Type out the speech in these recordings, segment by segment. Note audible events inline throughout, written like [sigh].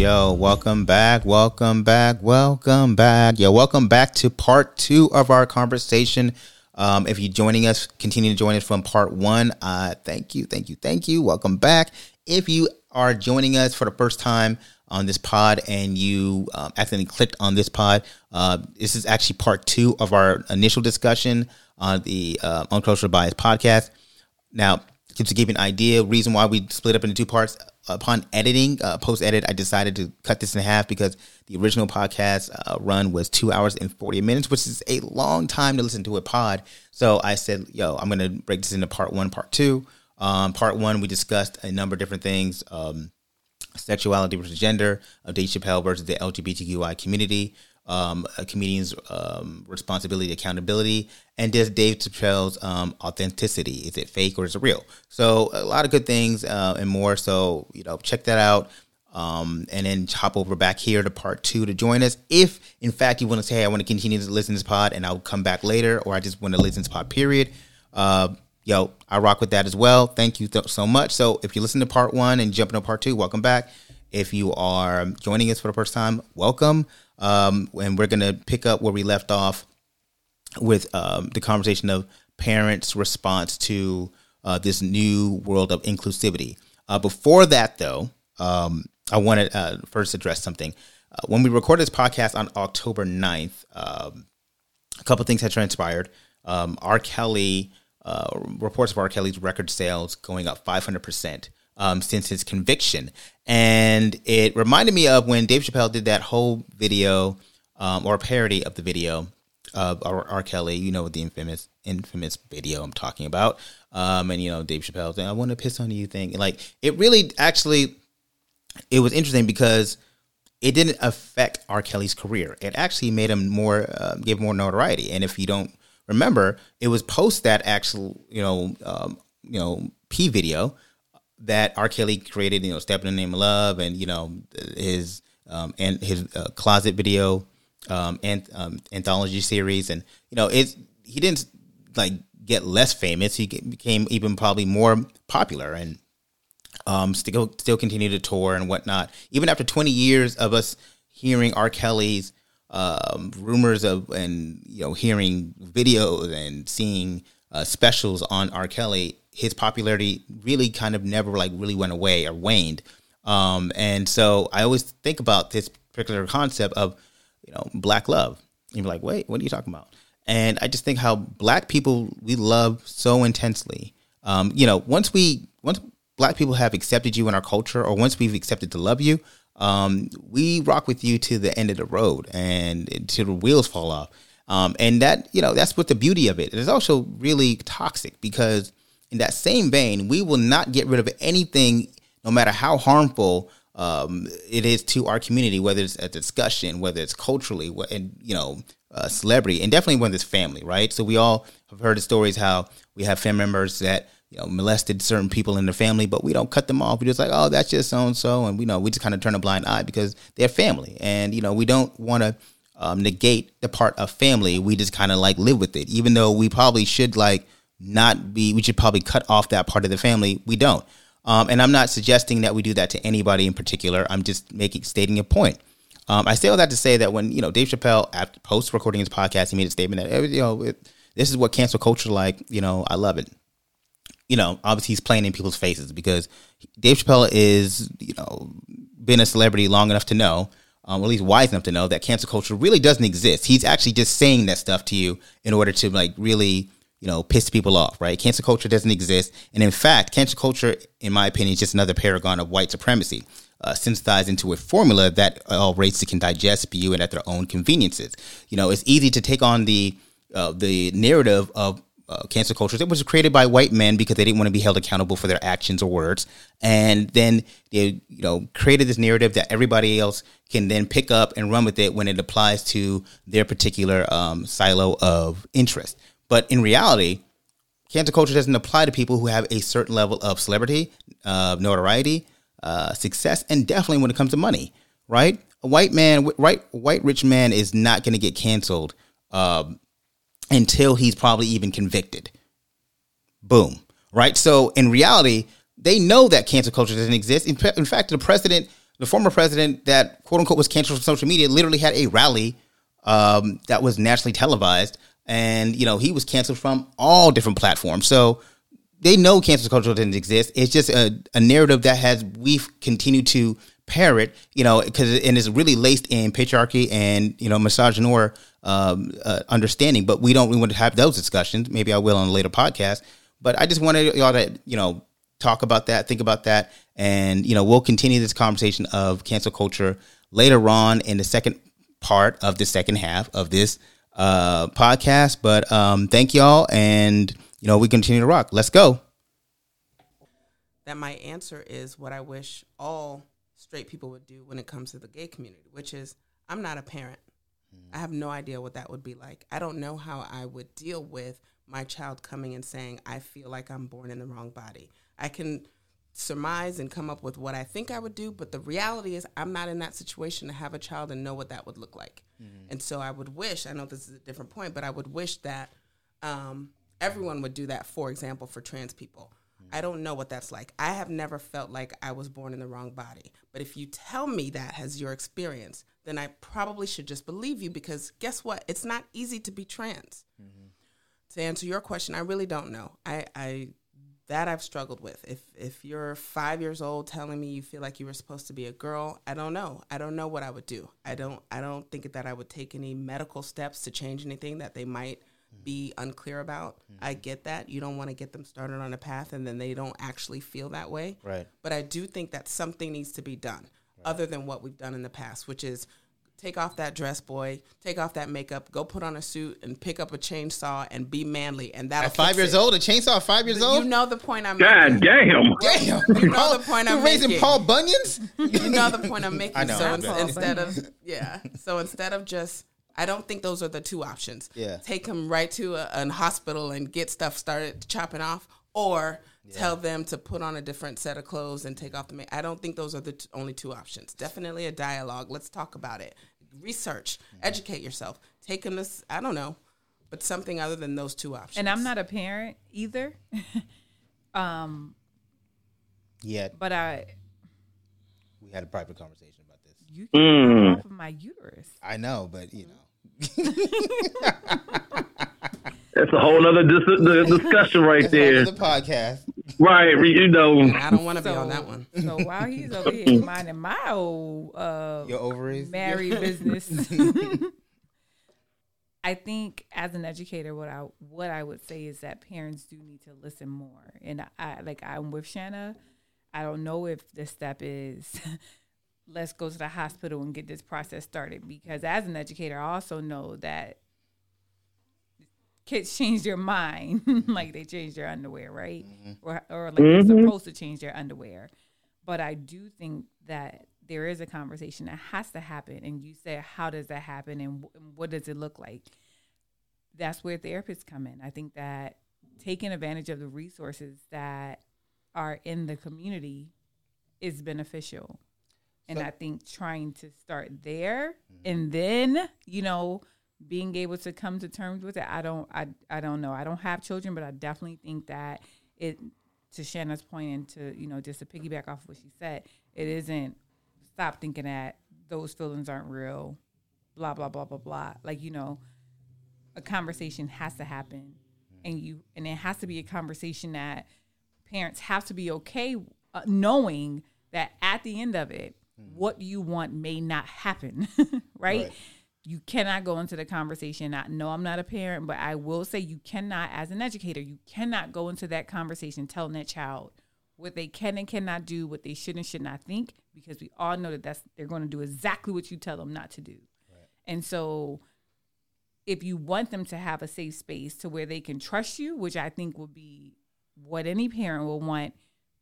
yo, welcome back, welcome back, welcome back. Yo, welcome back to part two of our conversation. Um, if you're joining us, continue to join us from part one. Uh, thank you, thank you, thank you. Welcome back. If you are joining us for the first time on this pod and you um, accidentally clicked on this pod, uh, this is actually part two of our initial discussion on the uh, Uncultural Bias podcast. Now, to give you an idea, reason why we split up into two parts, upon editing, uh, post edit, I decided to cut this in half because the original podcast uh, run was two hours and 40 minutes, which is a long time to listen to a pod. So I said, yo, I'm going to break this into part one, part two. Um, part one, we discussed a number of different things um, sexuality versus gender, uh, Dave Chappelle versus the LGBTQI community um, a comedian's um, responsibility, accountability, and does Dave Chappelle's um, authenticity? Is it fake or is it real? So a lot of good things uh, and more. So you know, check that out. Um, and then hop over back here to part two to join us. If in fact you want to say, hey, I want to continue to listen to this pod and I'll come back later, or I just want to listen to this pod, period. Uh, yo, I rock with that as well. Thank you th- so much. So if you listen to part one and jump into part two, welcome back. If you are joining us for the first time, welcome. Um, and we're going to pick up where we left off with um, the conversation of parents' response to uh, this new world of inclusivity. Uh, before that, though, um, I want to uh, first address something. Uh, when we recorded this podcast on October 9th, um, a couple things had transpired. Um, R. Kelly, uh, reports of R. Kelly's record sales going up 500% um, since his conviction. And it reminded me of when Dave Chappelle did that whole video um, or parody of the video of R. R. Kelly, you know, the infamous infamous video I'm talking about. Um, and you know, Dave Chappelle saying, "I want to piss on you" thing. Like it really, actually, it was interesting because it didn't affect R. Kelly's career. It actually made him more, uh, gave more notoriety. And if you don't remember, it was post that actual, you know, um, you know, P video that R. Kelly created, you know, "Step in the Name of Love" and you know his um, and his uh, closet video um, and um, anthology series, and you know it's he didn't like get less famous. He became even probably more popular and um, still still continue to tour and whatnot. Even after twenty years of us hearing R. Kelly's um, rumors of and you know hearing videos and seeing uh, specials on R. Kelly, his popularity really kind of never like really went away or waned. Um, and so I always think about this particular concept of, you know, black love. And you're like, wait, what are you talking about? And I just think how black people we love so intensely. Um, you know, once we once black people have accepted you in our culture, or once we've accepted to love you, um, we rock with you to the end of the road and until the wheels fall off. Um, and that you know that's what the beauty of it. It is also really toxic because in that same vein, we will not get rid of anything, no matter how harmful um, it is to our community, whether it's a discussion, whether it's culturally, and you know, uh, celebrity, and definitely when it's family, right? So we all have heard the stories how we have family members that you know molested certain people in the family, but we don't cut them off. We just like, oh, that's just so and so, and we know we just kind of turn a blind eye because they're family, and you know, we don't want to um, negate the part of family. We just kind of like live with it, even though we probably should like not be we should probably cut off that part of the family we don't um, and i'm not suggesting that we do that to anybody in particular. I'm just making stating a point. Um, i say all that to say that when you know dave chappelle after post recording his podcast he made a statement that you know it, this is what cancel culture like you know i love it. You know obviously he's playing in people's faces because dave chappelle is you know been a celebrity long enough to know um, or at least wise enough to know that cancel culture really doesn't exist. He's actually just saying that stuff to you in order to like really you know, piss people off, right? Cancel culture doesn't exist. And in fact, cancel culture, in my opinion, is just another paragon of white supremacy, uh, synthesized into a formula that all races can digest, spew, and at their own conveniences. You know, it's easy to take on the uh, the narrative of uh, cancel culture that was created by white men because they didn't want to be held accountable for their actions or words, and then they, you know, created this narrative that everybody else can then pick up and run with it when it applies to their particular um, silo of interest. But in reality, cancel culture doesn't apply to people who have a certain level of celebrity, uh, notoriety, uh, success, and definitely when it comes to money, right? A white man, right, white rich man is not going to get canceled um, until he's probably even convicted. Boom, right? So in reality, they know that cancel culture doesn't exist. In, in fact, the president the former president that quote unquote was canceled from social media literally had a rally um, that was nationally televised, and you know he was canceled from all different platforms. So they know cancel culture doesn't exist. It's just a, a narrative that has we've continued to parrot, you know, because and it's really laced in patriarchy and you know misogynoir um, uh, understanding. But we don't we want to have those discussions. Maybe I will on a later podcast. But I just wanted y'all to you know talk about that, think about that, and you know we'll continue this conversation of cancel culture later on in the second part of the second half of this uh, podcast. But um, thank y'all, and you know we continue to rock. Let's go. That my answer is what I wish all straight people would do when it comes to the gay community, which is I'm not a parent. I have no idea what that would be like. I don't know how I would deal with my child coming and saying, I feel like I'm born in the wrong body. I can surmise and come up with what I think I would do, but the reality is I'm not in that situation to have a child and know what that would look like. Mm-hmm. And so I would wish, I know this is a different point, but I would wish that um, everyone would do that, for example, for trans people. I don't know what that's like. I have never felt like I was born in the wrong body. But if you tell me that as your experience, then I probably should just believe you because guess what? It's not easy to be trans. Mm-hmm. To answer your question, I really don't know. I, I that I've struggled with. If if you're five years old telling me you feel like you were supposed to be a girl, I don't know. I don't know what I would do. I don't I don't think that I would take any medical steps to change anything that they might be unclear about. Mm-hmm. I get that. You don't want to get them started on a path and then they don't actually feel that way. Right. But I do think that something needs to be done right. other than what we've done in the past, which is take off that dress boy, take off that makeup, go put on a suit and pick up a chainsaw and be manly. And that at five years it. old, a chainsaw five years old. You know the point I'm God making. damn. Damn. You know the point I'm You're raising making. Paul Bunyans. you know the point I'm [laughs] making. I know. So instead of yeah, so instead of just I don't think those are the two options. Yeah. Take them right to a, a hospital and get stuff started chopping off, or yeah. tell them to put on a different set of clothes and take off the makeup. I don't think those are the t- only two options. Definitely a dialogue. Let's talk about it. Research, mm-hmm. educate yourself. Take them this, I don't know, but something other than those two options. And I'm not a parent either. [laughs] um, Yet. But I. We had a private conversation about this. You can mm. off of my uterus. I know, but you know. [laughs] [laughs] That's a whole other dis- [laughs] discussion right That's there. The podcast, right? You know, I don't want to so, be on that one. So while he's over here [laughs] minding my old uh, your ovaries, married business, [laughs] I think as an educator, what I what I would say is that parents do need to listen more. And I like I'm with Shanna. I don't know if the step is let's go to the hospital and get this process started because as an educator i also know that kids change their mind. [laughs] Like they change their underwear right? Mm-hmm. or, or like mm-hmm. they're supposed to change their underwear. But i do think that there is a conversation that has to happen. And you say how does that happen? And what does it look like? That's where therapists come in. I think that taking advantage of the resources that are in the community is beneficial. And so, I think trying to start there mm-hmm. and then, you know, being able to come to terms with it. I don't I I don't know. I don't have children, but I definitely think that it to Shanna's point and to, you know, just to piggyback off what she said, it isn't stop thinking that those feelings aren't real, blah, blah, blah, blah, blah. Like, you know, a conversation has to happen mm-hmm. and you and it has to be a conversation that parents have to be okay uh, knowing that at the end of it what you want may not happen, [laughs] right? right? You cannot go into the conversation. I know I'm not a parent, but I will say you cannot, as an educator, you cannot go into that conversation telling that child what they can and cannot do, what they should and should not think, because we all know that that's they're going to do exactly what you tell them not to do. Right. And so, if you want them to have a safe space to where they can trust you, which I think will be what any parent will want,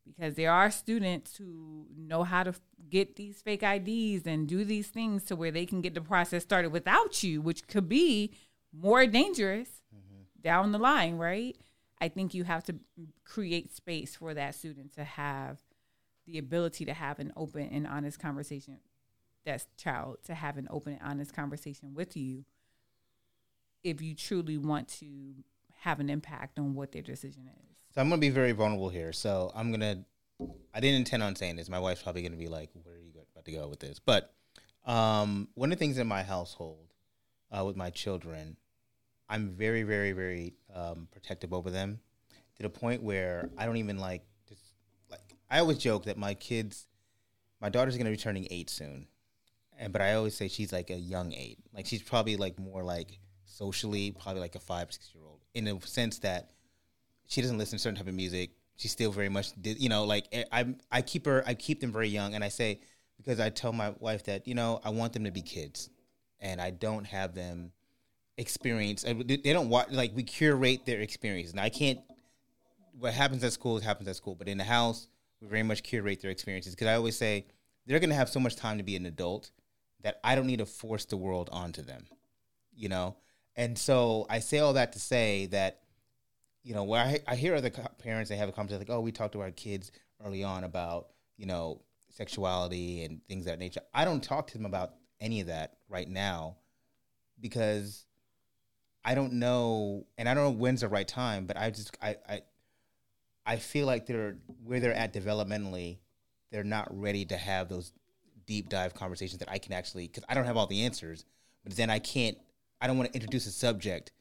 because there are students who know how to get these fake IDs and do these things to where they can get the process started without you, which could be more dangerous mm-hmm. down the line, right? I think you have to create space for that student to have the ability to have an open and honest conversation. That child to have an open and honest conversation with you if you truly want to have an impact on what their decision is. So I'm gonna be very vulnerable here. So I'm gonna. I didn't intend on saying this. My wife's probably gonna be like, "What are you about to go with this. But um, one of the things in my household uh, with my children, I'm very, very, very um, protective over them to the point where I don't even like just like I always joke that my kids, my daughter's to be turning eight soon, and but I always say she's like a young eight. Like she's probably like more like socially probably like a five six year old in the sense that she doesn't listen to certain type of music. She's still very much you know like eh, I I keep her I keep them very young, and I say because I tell my wife that you know I want them to be kids, and I don't have them experience. They don't watch like we curate their experience, and I can't. What happens at school happens at school, but in the house we very much curate their experiences because I always say they're going to have so much time to be an adult that I don't need to force the world onto them, you know. And so I say all that to say that, you know, where I, I hear other parents they have a conversation like, oh, we talked to our kids early on about you know sexuality and things of that nature. I don't talk to them about any of that right now because I don't know, and I don't know when's the right time. But I just I I, I feel like they're where they're at developmentally, they're not ready to have those deep dive conversations that I can actually because I don't have all the answers. But then I can't. I don't want to introduce a subject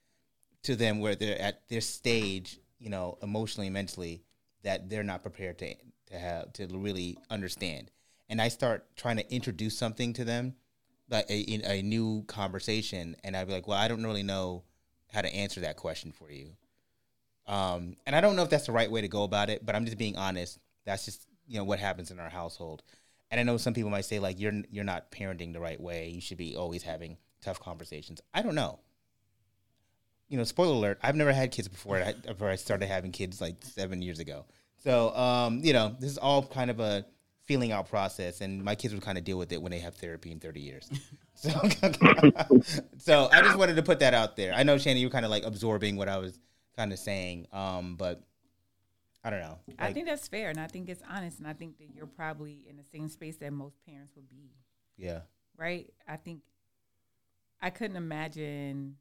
to them where they're at their stage, you know, emotionally, mentally, that they're not prepared to to have to really understand. And I start trying to introduce something to them, like a, a new conversation, and I'd be like, "Well, I don't really know how to answer that question for you." Um, and I don't know if that's the right way to go about it, but I'm just being honest. That's just you know what happens in our household. And I know some people might say like you're you're not parenting the right way. You should be always having tough conversations. I don't know. You know, spoiler alert: I've never had kids before. I, before I started having kids like seven years ago. So, um, you know, this is all kind of a feeling out process, and my kids would kind of deal with it when they have therapy in 30 years. [laughs] So, [laughs] so I just wanted to put that out there. I know, Shannon, you're kind of like absorbing what I was kind of saying, um, but I don't know. Like, I think that's fair, and I think it's honest, and I think that you're probably in the same space that most parents would be. Yeah. Right. I think I couldn't imagine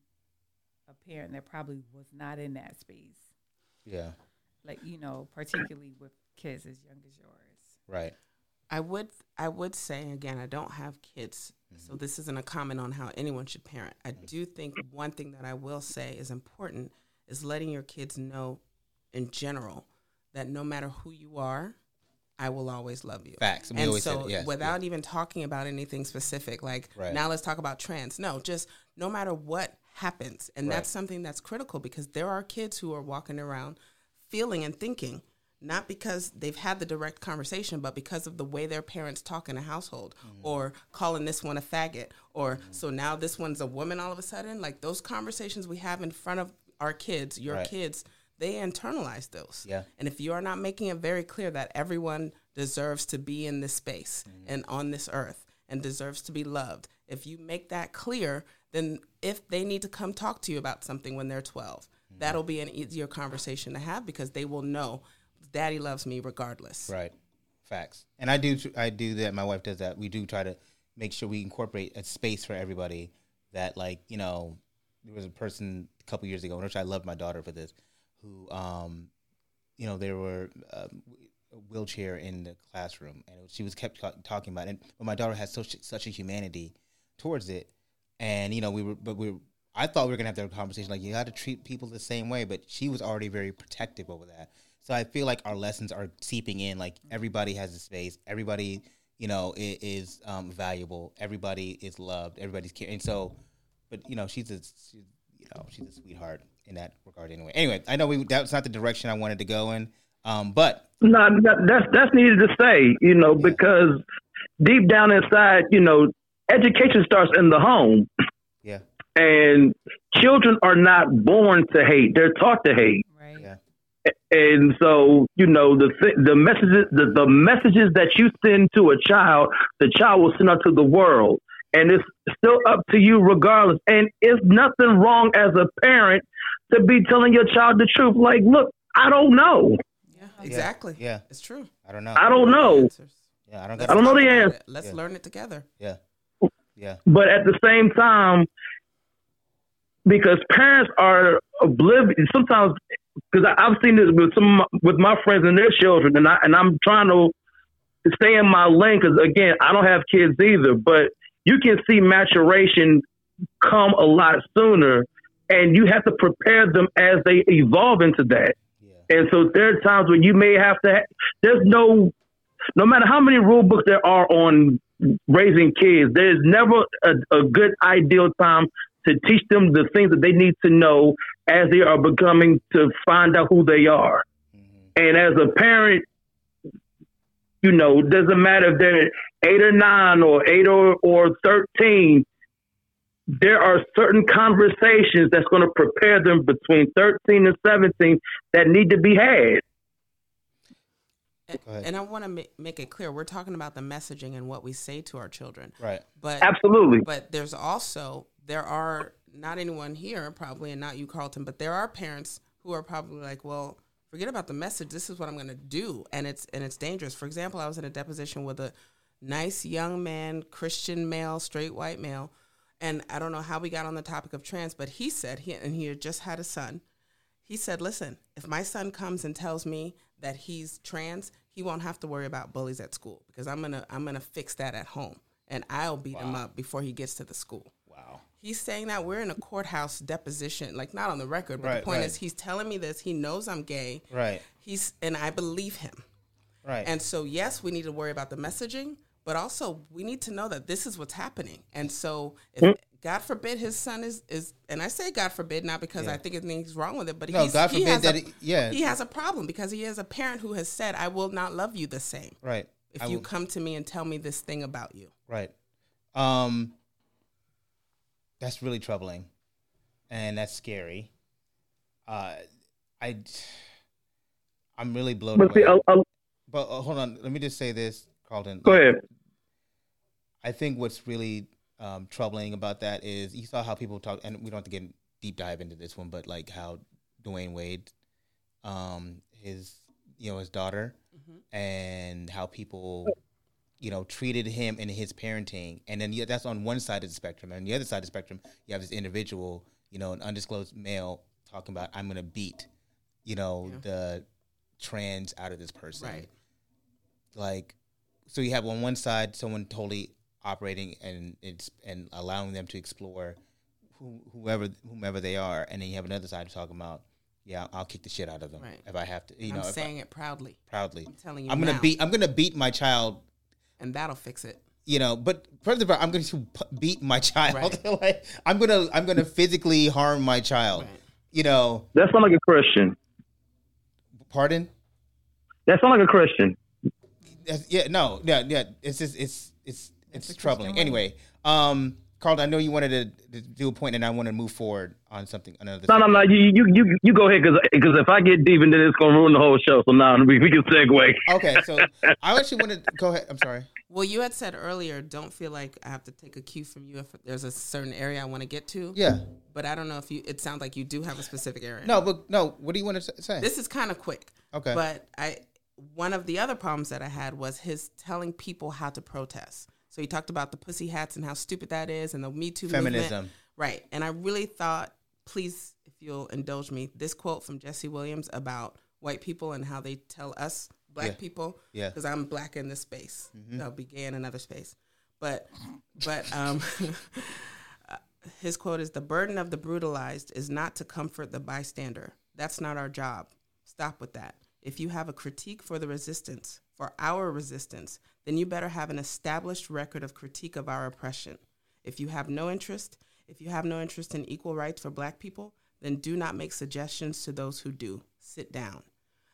parent that probably was not in that space. Yeah like you know, particularly with kids as young as yours. Right. I would I would say again, I don't have kids, mm-hmm. so this isn't a comment on how anyone should parent. I mm-hmm. do think one thing that I will say is important is letting your kids know in general that no matter who you are, I will always love you. Facts. And, and so, yes, without even talking about anything specific, like right. now let's talk about trans. No, just no matter what happens, and right. that's something that's critical because there are kids who are walking around feeling and thinking not because they've had the direct conversation, but because of the way their parents talk in a household, mm-hmm. or calling this one a faggot, or mm-hmm. so now this one's a woman all of a sudden. Like those conversations we have in front of our kids, your right. kids, they internalize those. Yeah. And if you are not making it very clear that everyone deserves to be in this space mm-hmm. and on this earth and deserves to be loved, if you make that clear, then if they need to come talk to you about something when they're 12, that'll be an easier conversation to have because they will know daddy loves me regardless. Right. Facts. And I do I do that. My wife does that. We do try to make sure we incorporate a space for everybody that like, you know, there was a person a couple years ago, which I love my daughter for this, who um you know, there were um, wheelchair in the classroom and she was kept talking about it. But my daughter has such such a humanity towards it and you know, we were but we were I thought we were gonna have that conversation like you got to treat people the same way, but she was already very protective over that. So I feel like our lessons are seeping in. Like everybody has a space. Everybody, you know, is, is um, valuable. Everybody is loved. Everybody's caring. And so, but you know, she's a, she's, you know, she's a sweetheart in that regard. Anyway, anyway, I know we that's not the direction I wanted to go in. Um, but no, that's that's needed to say, you know, because deep down inside, you know, education starts in the home. Yeah. And children are not born to hate; they're taught to hate. Right. Yeah. And so, you know, the th- the messages the, the messages that you send to a child, the child will send out to the world. And it's still up to you regardless. And it's nothing wrong as a parent to be telling your child the truth. Like, look, I don't know. Yeah, exactly. Yeah, yeah. it's true. I don't know. I don't know. Yeah, I don't. I don't know the answer. Let's yeah. learn it together. Yeah, yeah. But at the same time, because parents are oblivious. Sometimes, because I've seen this with some with my friends and their children, and I and I'm trying to stay in my lane because again, I don't have kids either, but you can see maturation come a lot sooner, and you have to prepare them as they evolve into that. And so there are times when you may have to. There's no, no matter how many rule books there are on raising kids, there's never a, a good ideal time to teach them the things that they need to know as they are becoming to find out who they are. Mm-hmm. And as a parent, you know, doesn't matter if they're eight or nine or eight or, or 13, there are certain conversations that's going to prepare them between 13 and 17 that need to be had. And, and I want to make, make it clear we're talking about the messaging and what we say to our children. Right. But Absolutely. But there's also there are not anyone here probably and not you Carlton, but there are parents who are probably like, well, forget about the message. This is what I'm going to do, and it's and it's dangerous. For example, I was in a deposition with a nice young man, Christian male, straight white male, and I don't know how we got on the topic of trans, but he said he and he had just had a son. He said, "Listen, if my son comes and tells me that he's trans, he won't have to worry about bullies at school because I'm gonna I'm gonna fix that at home, and I'll beat wow. him up before he gets to the school." Wow. He's saying that we're in a courthouse deposition, like not on the record, but right, the point right. is he's telling me this. He knows I'm gay. Right. He's and I believe him. Right. And so yes, we need to worry about the messaging, but also we need to know that this is what's happening. And so if mm-hmm. God forbid his son is is and I say God forbid not because yeah. I think anything's wrong with it, but no, he's, God forbid he that a, it, yeah. he has a problem because he is a parent who has said, I will not love you the same. Right. If I you will. come to me and tell me this thing about you. Right. Um that's really troubling, and that's scary. Uh, I, I'm really blown but away. See, I'll, I'll, but uh, hold on, let me just say this, Carlton. Go ahead. I think what's really um, troubling about that is you saw how people talk, and we don't have to get deep dive into this one, but like how Dwyane Wade, um, his you know his daughter, mm-hmm. and how people you know, treated him in his parenting. And then yeah, that's on one side of the spectrum. And on the other side of the spectrum, you have this individual, you know, an undisclosed male talking about, I'm going to beat, you know, yeah. the trans out of this person. Right. Like, so you have on one side someone totally operating and it's and allowing them to explore who, whoever whomever they are, and then you have another side talking about yeah, I'll kick the shit out of them right. if I have to. You I'm know, saying I, it proudly. Proudly, I'm telling you. I'm gonna beat. I'm gonna beat my child and that'll fix it. You know, but first of all, I'm going [laughs] to beat my child. Right. [laughs] like, I'm gonna, I'm gonna physically harm my child. Right. You know, that sounds like a Christian. Pardon? That sounds like a Christian. That's, yeah, no, yeah, yeah. It's just, it's, it's, it's, it's troubling. Anyway, um, Carl, I know you wanted to, to, do a point, and I want to move forward on something. Another. No, no, no. You, you, you, you go ahead because because if I get deep into this, it's gonna ruin the whole show. So now we, we can segue. Okay, so I actually want to go ahead. I'm sorry. Well, you had said earlier, don't feel like I have to take a cue from you if there's a certain area I want to get to. Yeah. But I don't know if you. It sounds like you do have a specific area. No, but no. What do you want to say? This is kind of quick. Okay. But I, one of the other problems that I had was his telling people how to protest. So he talked about the pussy hats and how stupid that is, and the Me Too feminism. Movement. Right. And I really thought, please, if you'll indulge me, this quote from Jesse Williams about white people and how they tell us black yeah. people. Yeah. Because I'm black in this space. Mm-hmm. I'll be gay in another space. But, but um, [laughs] his quote is: "The burden of the brutalized is not to comfort the bystander. That's not our job. Stop with that. If you have a critique for the resistance, for our resistance, then you better have an established record of critique of our oppression. If you have no interest, if you have no interest in equal rights for black people, then do not make suggestions to those who do. Sit down.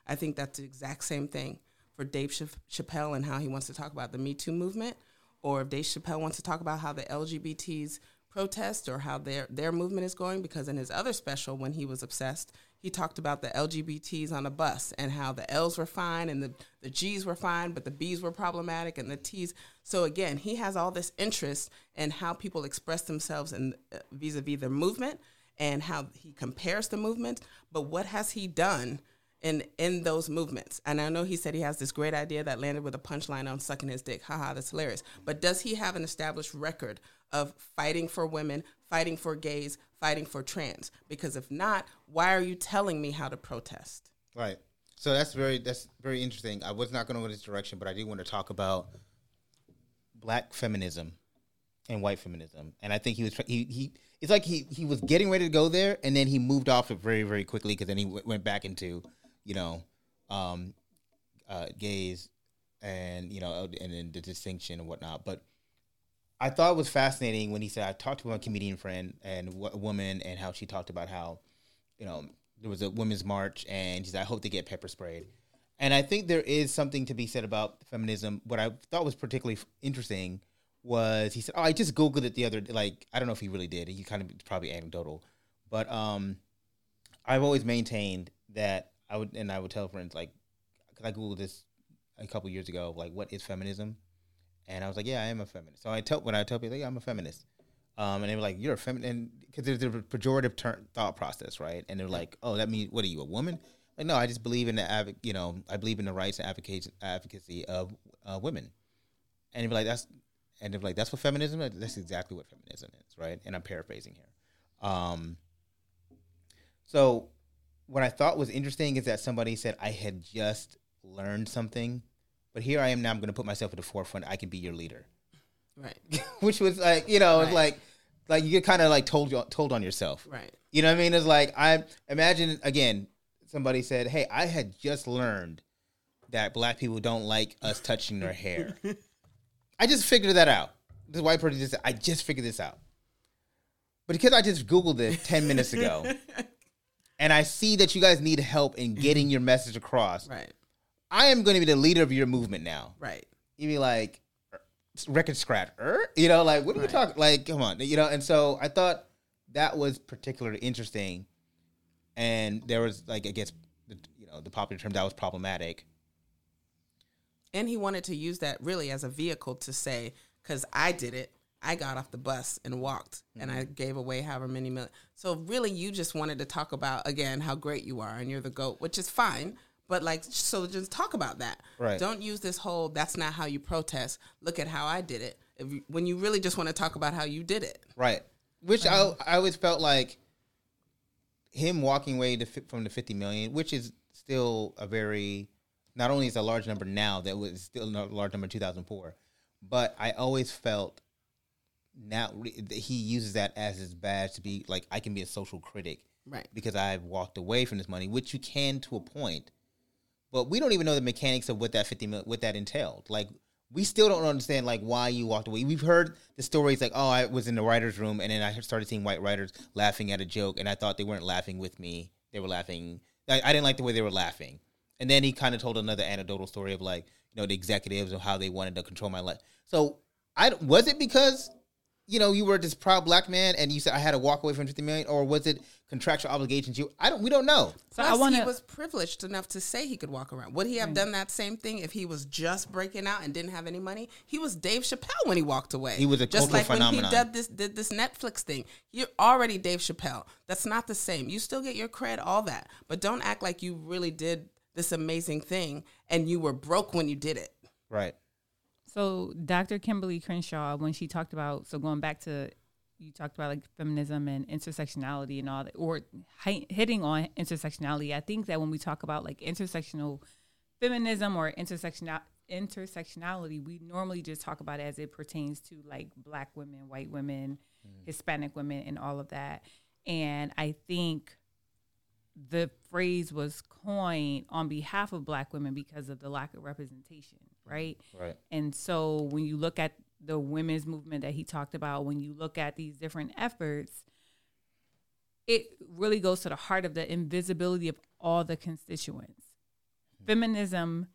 I think that's the exact same thing for Dave Chappelle and how he wants to talk about the Me Too movement, or if Dave Chappelle wants to talk about how the LGBTs protest or how their their movement is going because in his other special when he was obsessed he talked about the lgbts on a bus and how the l's were fine and the, the g's were fine but the b's were problematic and the t's so again he has all this interest in how people express themselves and uh, vis-a-vis their movement and how he compares the movement but what has he done in in those movements. And I know he said he has this great idea that landed with a punchline on sucking his dick. Haha, that's hilarious. But does he have an established record of fighting for women, fighting for gays, fighting for trans? Because if not, why are you telling me how to protest? Right. So that's very that's very interesting. I was not going to go this direction, but I do want to talk about black feminism and white feminism. And I think he was he he it's like he he was getting ready to go there, and then he moved off it very very quickly because then he w- went back into you know um, uh, gays and you know and then the distinction and whatnot. But I thought it was fascinating when he said I talked to my comedian friend and a woman and how she talked about how you know there was a women's march and she said I hope they get pepper sprayed. And I think there is something to be said about feminism. What I thought was particularly interesting was he said, "Oh, I just googled it the other day, like I don't know if he really did. He kind of probably anecdotal, but um, I've always maintained that I would and I would tell friends like because I googled this a couple years ago, like what is feminism, and I was like, yeah, I am a feminist. So I tell when I tell people, yeah, I'm a feminist, um, and they were like, you're a feminist, because there's a pejorative thought process, right? And they're like, oh, that means what are you, a woman? Like, no, I just believe in the you know, I believe in the rights and advocacy advocacy of uh, women, and they're like, that's and they're like, that's what feminism is. That's exactly what feminism is, right? And I'm paraphrasing here. Um, so what I thought was interesting is that somebody said I had just learned something, but here I am now. I'm going to put myself at the forefront. I can be your leader, right? [laughs] Which was like, you know, Right. it's like, like you get kind of like told told on yourself, Right. You know what I mean? It's like I imagine again. Somebody said, "Hey, I had just learned that black people don't like us touching their hair." [laughs] I just figured that out. This white person just said, "I just figured this out," but because I just googled it ten minutes ago, [laughs] and I see that you guys need help in getting your message across, Right. I am going to be the leader of your movement now. Right. You be like, record scratch, er? you know, like what are you talking? Like, come on, you know. And so I thought that was particularly interesting, and there was like I guess the you know the popular term that was problematic. And he wanted to use that really as a vehicle to say, because I did it, I got off the bus and walked, and I Mm-hmm. gave away however many million. So really, you just wanted to talk about again how great you are, and you're the goat, which is fine. But like, so just talk about that. Right. Don't use this whole "that's not how you protest." Look at how I did it. If you, when you really just want to talk about how you did it. Right. Which I um, I always felt like him walking away to, from the 50 million, which is still a very not only is a large number now that was still a large number in 2004, but I always felt now that he uses that as his badge to be like I can be a social critic Right. because I've walked away from this money, which you can to a point. But we don't even know the mechanics of what that 50 mil, what that entailed. Like we still don't understand like why you walked away. We've heard the stories like, oh, I was in the writers' room and then I started seeing white writers laughing at a joke, and I thought they weren't laughing with me. They were laughing. I, I didn't like the way they were laughing. And then he kind of told another anecdotal story of like, you know, the executives of how they wanted to control my life. So I was it because you know you were this proud black man and you said I had to walk away from 50 million, or was it contractual obligations? You I don't we don't know. So Plus, I want he was privileged enough to say he could walk around. Would he have done that same thing if he was just breaking out and didn't have any money? He was Dave Chappelle when he walked away. He was a just cultural like when he did this did this Netflix thing. You're already Dave Chappelle. That's not the same. You still get your cred, all that, but don't act like you really did this amazing thing and you were broke when you did it. Right. So Dr. Kimberlé Crenshaw, when she talked about, so going back to, you talked about like feminism and intersectionality and all that, or hi- hitting on intersectionality. I think that when we talk about like intersectional feminism or intersectional intersectionality, we normally just talk about it as it pertains to like black women, white women, mm. Hispanic women, and all of that. And I think the phrase was coined on behalf of black women because of the lack of representation, right? Right. And so when you look at the women's movement that he talked about, when you look at these different efforts, it really goes to the heart of the invisibility of all the constituents. Feminism,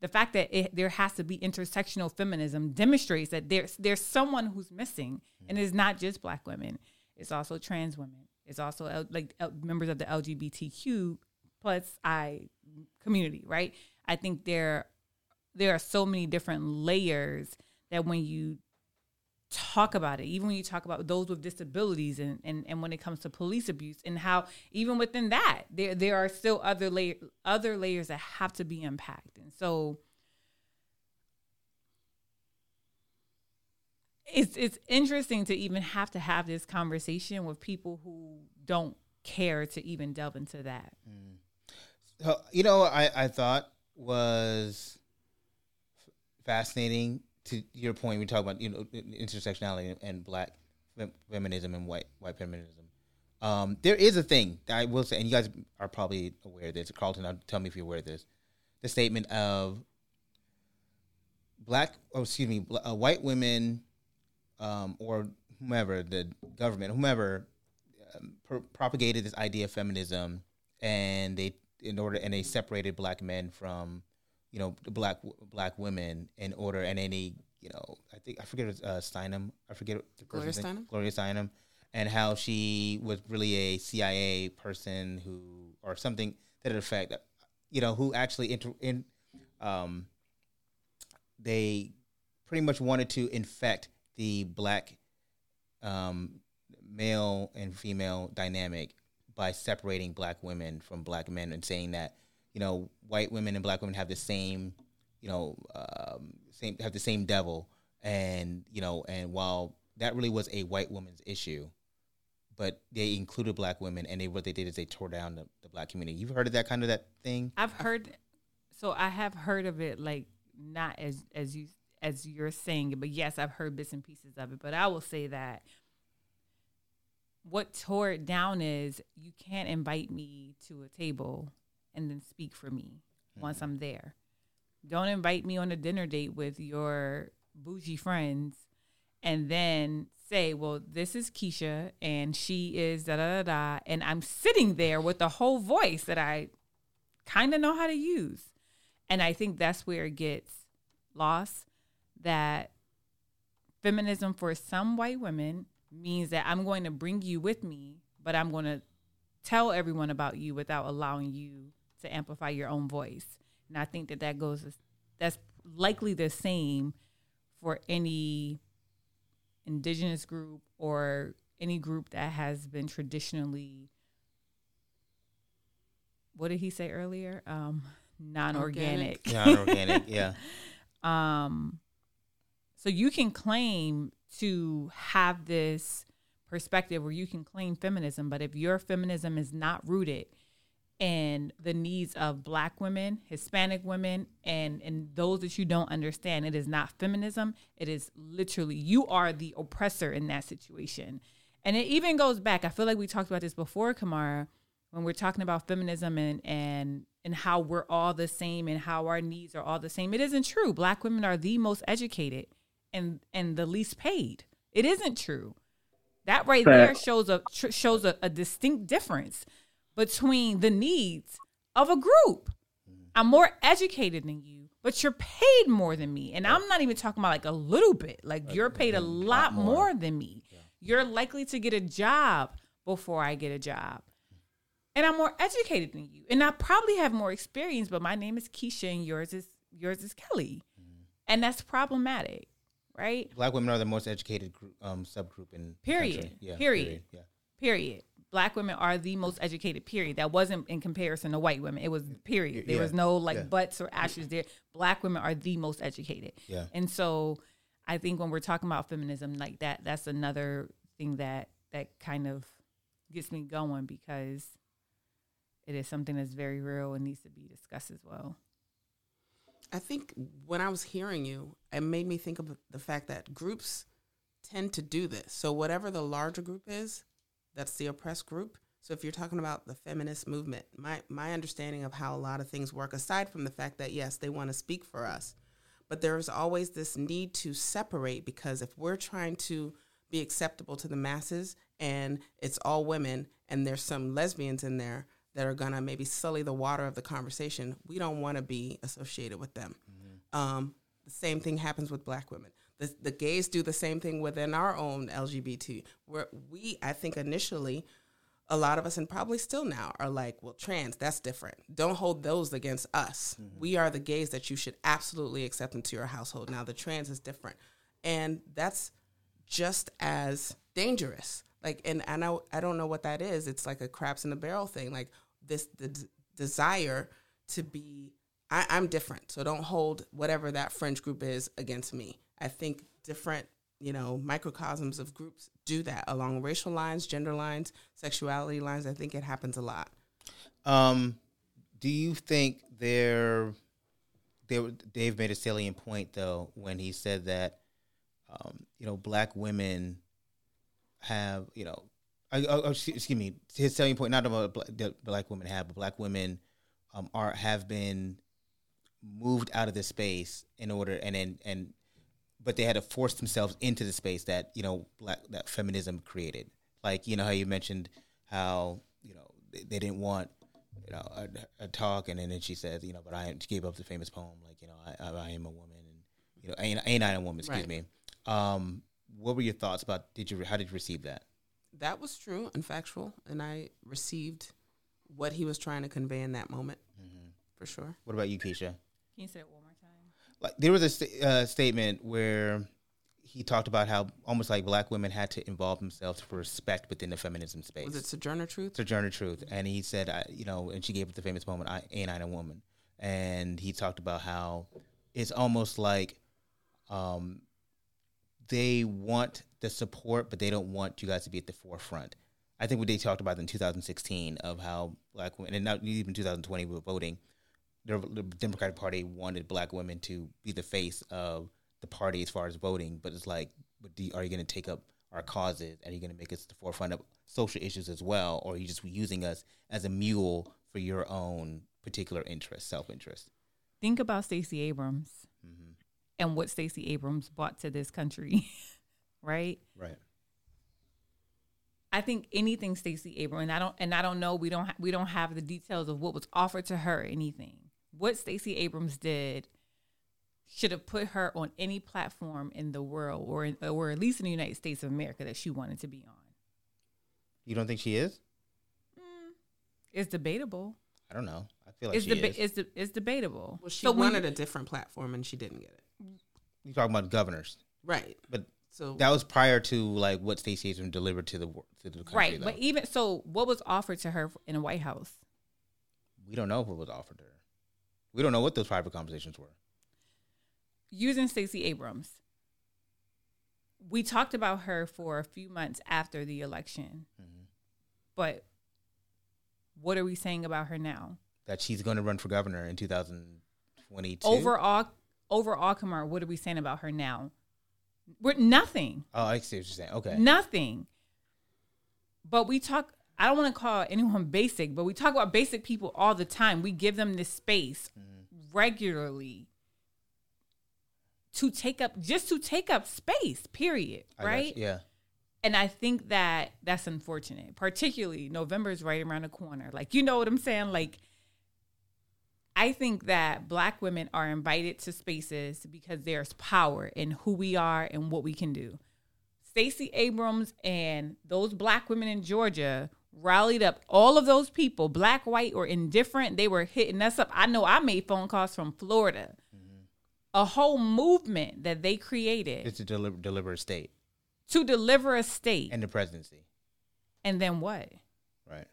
the fact that it, there has to be intersectional feminism demonstrates that there's there's someone who's missing, and it's not just black women. It's also trans women. It's also L, like L, members of the LGBTQ plus I community, right? I think there there are so many different layers that when you talk about it, even when you talk about those with disabilities and, and, and when it comes to police abuse and how even within that there there are still other layer other layers that have to be unpacked. And so it's it's interesting to even have to have this conversation with people who don't care to even delve into that. Mm. so you know, I I thought was fascinating. To your point, we talk about you know intersectionality and black feminism and white white feminism. Um, there is a thing that I will say, and you guys are probably aware of this. Carlton, tell me if you're aware of this. The statement of black, oh, excuse me, uh, white women, um, or whomever the government, whomever um, pro- propagated this idea of feminism, and they in order and they separated black men from, you know, black black women in order and any you know I think I forget it was, uh, Steinem. I forget the Gloria Steinem? Gloria Steinem. And how she was really a CIA person who or something that in effect you know who actually inter, in um they pretty much wanted to infect the black um, male and female dynamic by separating black women from black men and saying that you know white women and black women have the same you know um, same have the same devil. And you know and while that really was a white woman's issue but they included black women and they what they did is they tore down the, the black community. You've heard of that kind of that thing? I've heard so i have heard of it like not as as you as you're saying it but yes i've heard bits and pieces of it. But i will say that what tore it down is you can't invite me to a table and then speak for me mm-hmm. once I'm there. Don't invite me on a dinner date with your bougie friends and then say, well, this is Keisha and she is da da da da. And I'm sitting there with the whole voice that I kind of know how to use. And I think that's where it gets lost that feminism for some white women means that I'm going to bring you with me, but I'm going to tell everyone about you without allowing you to amplify your own voice. And I think that that goes that's likely the same for any indigenous group or any group that has been traditionally what did he say earlier? Um, non-organic. [laughs] Non-organic, yeah. Um, so you can claim to have this perspective where you can claim feminism, but if your feminism is not rooted in the needs of black women, Hispanic women, and and those that you don't understand, it is not feminism. It is literally you are the oppressor in that situation. And it even goes back. I feel like we talked about this before, Kamara, when we're talking about feminism and and and how we're all the same and how our needs are all the same. It isn't true. Black women are the most educated and and the least paid. It isn't true. That right there shows a tr- shows a, a distinct difference between the needs of a group. I'm more educated than you, but you're paid more than me. And I'm not even talking about like a little bit. Like you're paid a lot more. than me. You're likely to get a job before I get a job. And I'm more educated than you. And I probably have more experience, but my name is Keisha and yours is yours is Kelly. Mm. And that's problematic right? Black women are the most educated group, um, subgroup in period. Yeah, period. Period. Yeah. Period. Black women are the most educated. Period. That wasn't in comparison to white women. It was period. There yeah. was no like yeah. butts or ashes there. Black women are the most educated. Yeah. And so, I think when we're talking about feminism like that, that's another thing that that kind of gets me going because it is something that's very real and needs to be discussed as well. I think when I was hearing you, it made me think of the fact that groups tend to do this. So whatever the larger group is, that's the oppressed group. So if you're talking about the feminist movement, my my understanding of how a lot of things work, aside from the fact that yes, they want to speak for us, but there's always this need to separate because if we're trying to be acceptable to the masses and it's all women and there's some lesbians in there, that are going to maybe sully the water of the conversation, we don't want to be associated with them. Mm-hmm. Um, the same thing happens with black women. The, the gays do the same thing within our own LGBT. Where we, I think, initially, a lot of us, and probably still now, are like, well, trans, that's different. Don't hold those against us. Mm-hmm. We are the gays that you should absolutely accept into your household. Now, the trans is different. And that's just as dangerous like and I I don't know what that is. It's like a craps in the barrel thing. Like this the d- desire to be I, I'm different. So don't hold whatever that fringe group is against me. I think different, you know, microcosms of groups do that along racial lines, gender lines, sexuality lines. I think it happens a lot. Um Do you think there, there, Dave made a salient point though when he said that, um, you know, black women have, you know, I, oh, excuse me, his salient point not about black, black women have, but black women um, are have been moved out of the space in order and and and but they had to force themselves into the space that you know black that feminism created like you know how you mentioned how you know they, they didn't want you know a, a, talk and then she says you know but I she gave up the famous poem like you know I, I, I am a woman and you know ain't, ain't I a woman excuse right. me um what were your thoughts about did you how did you receive that that was true and factual and I received what he was trying to convey in that moment mm-hmm. for sure what about you Keisha can you say it one more time? Like there was a st- uh, statement where he talked about how almost like black women had to involve themselves for respect within the feminism space. Was it Sojourner Truth? Sojourner Truth, and he said, I, you know, and she gave it the famous moment, "I ain't I a woman," and he talked about how it's almost like um, they want the support, but they don't want you guys to be at the forefront. I think what they talked about in 2016 of how black women, and not even 2020 with voting, the, the Democratic Party wanted black women to be the face of the party as far as voting, but it's like, but do, are you going to take up our causes? Are you going to make us the forefront of social issues as well, or are you just using us as a mule for your own particular interest, self interest? Think about Stacey Abrams mm-hmm. and what Stacey Abrams brought to this country, [laughs] right? Right. I think anything Stacey Abrams, and I don't, and I don't know, we don't, ha- we don't have the details of what was offered to her, anything what Stacey Abrams did should have put her on any platform in the world or in, or at least in the United States of America that she wanted to be on. You don't think she is? Mm, it's debatable. I don't know. I feel like it's she deba- is. It's, de- it's debatable. Well, she so wanted a different platform and she didn't get it. You talking about governors, right? But so that was prior to like what Stacey Abrams delivered to the to the country, right. Though. But even so, what was offered to her in the White House? We don't know what was offered to her. We don't know what those private conversations were. Using Stacey Abrams, we talked about her for a few months after the election, mm-hmm. but what are we saying about her now? That she's going to run for governor in 2022. Overall, overall, Kamar, what are we saying about her now? We're nothing. Oh, I see what you're saying. Okay, nothing. But we talk I don't want to call anyone basic, but we talk about basic people all the time. We give them this space mm-hmm. regularly to take up just to take up space, period. I right? Yeah. And I think that that's unfortunate. Particularly November is right around the corner. Like, you know what I'm saying? Like I think that black women are invited to spaces because there's power in who we are and what we can do. Stacey Abrams and those black women in Georgia rallied up all of those people, black, white, or indifferent. They were hitting us up. I know I made phone calls from Florida. Mm-hmm. A whole movement that they created. It's to deliver, deliver a state. To deliver a state. And the presidency. And then what? Right.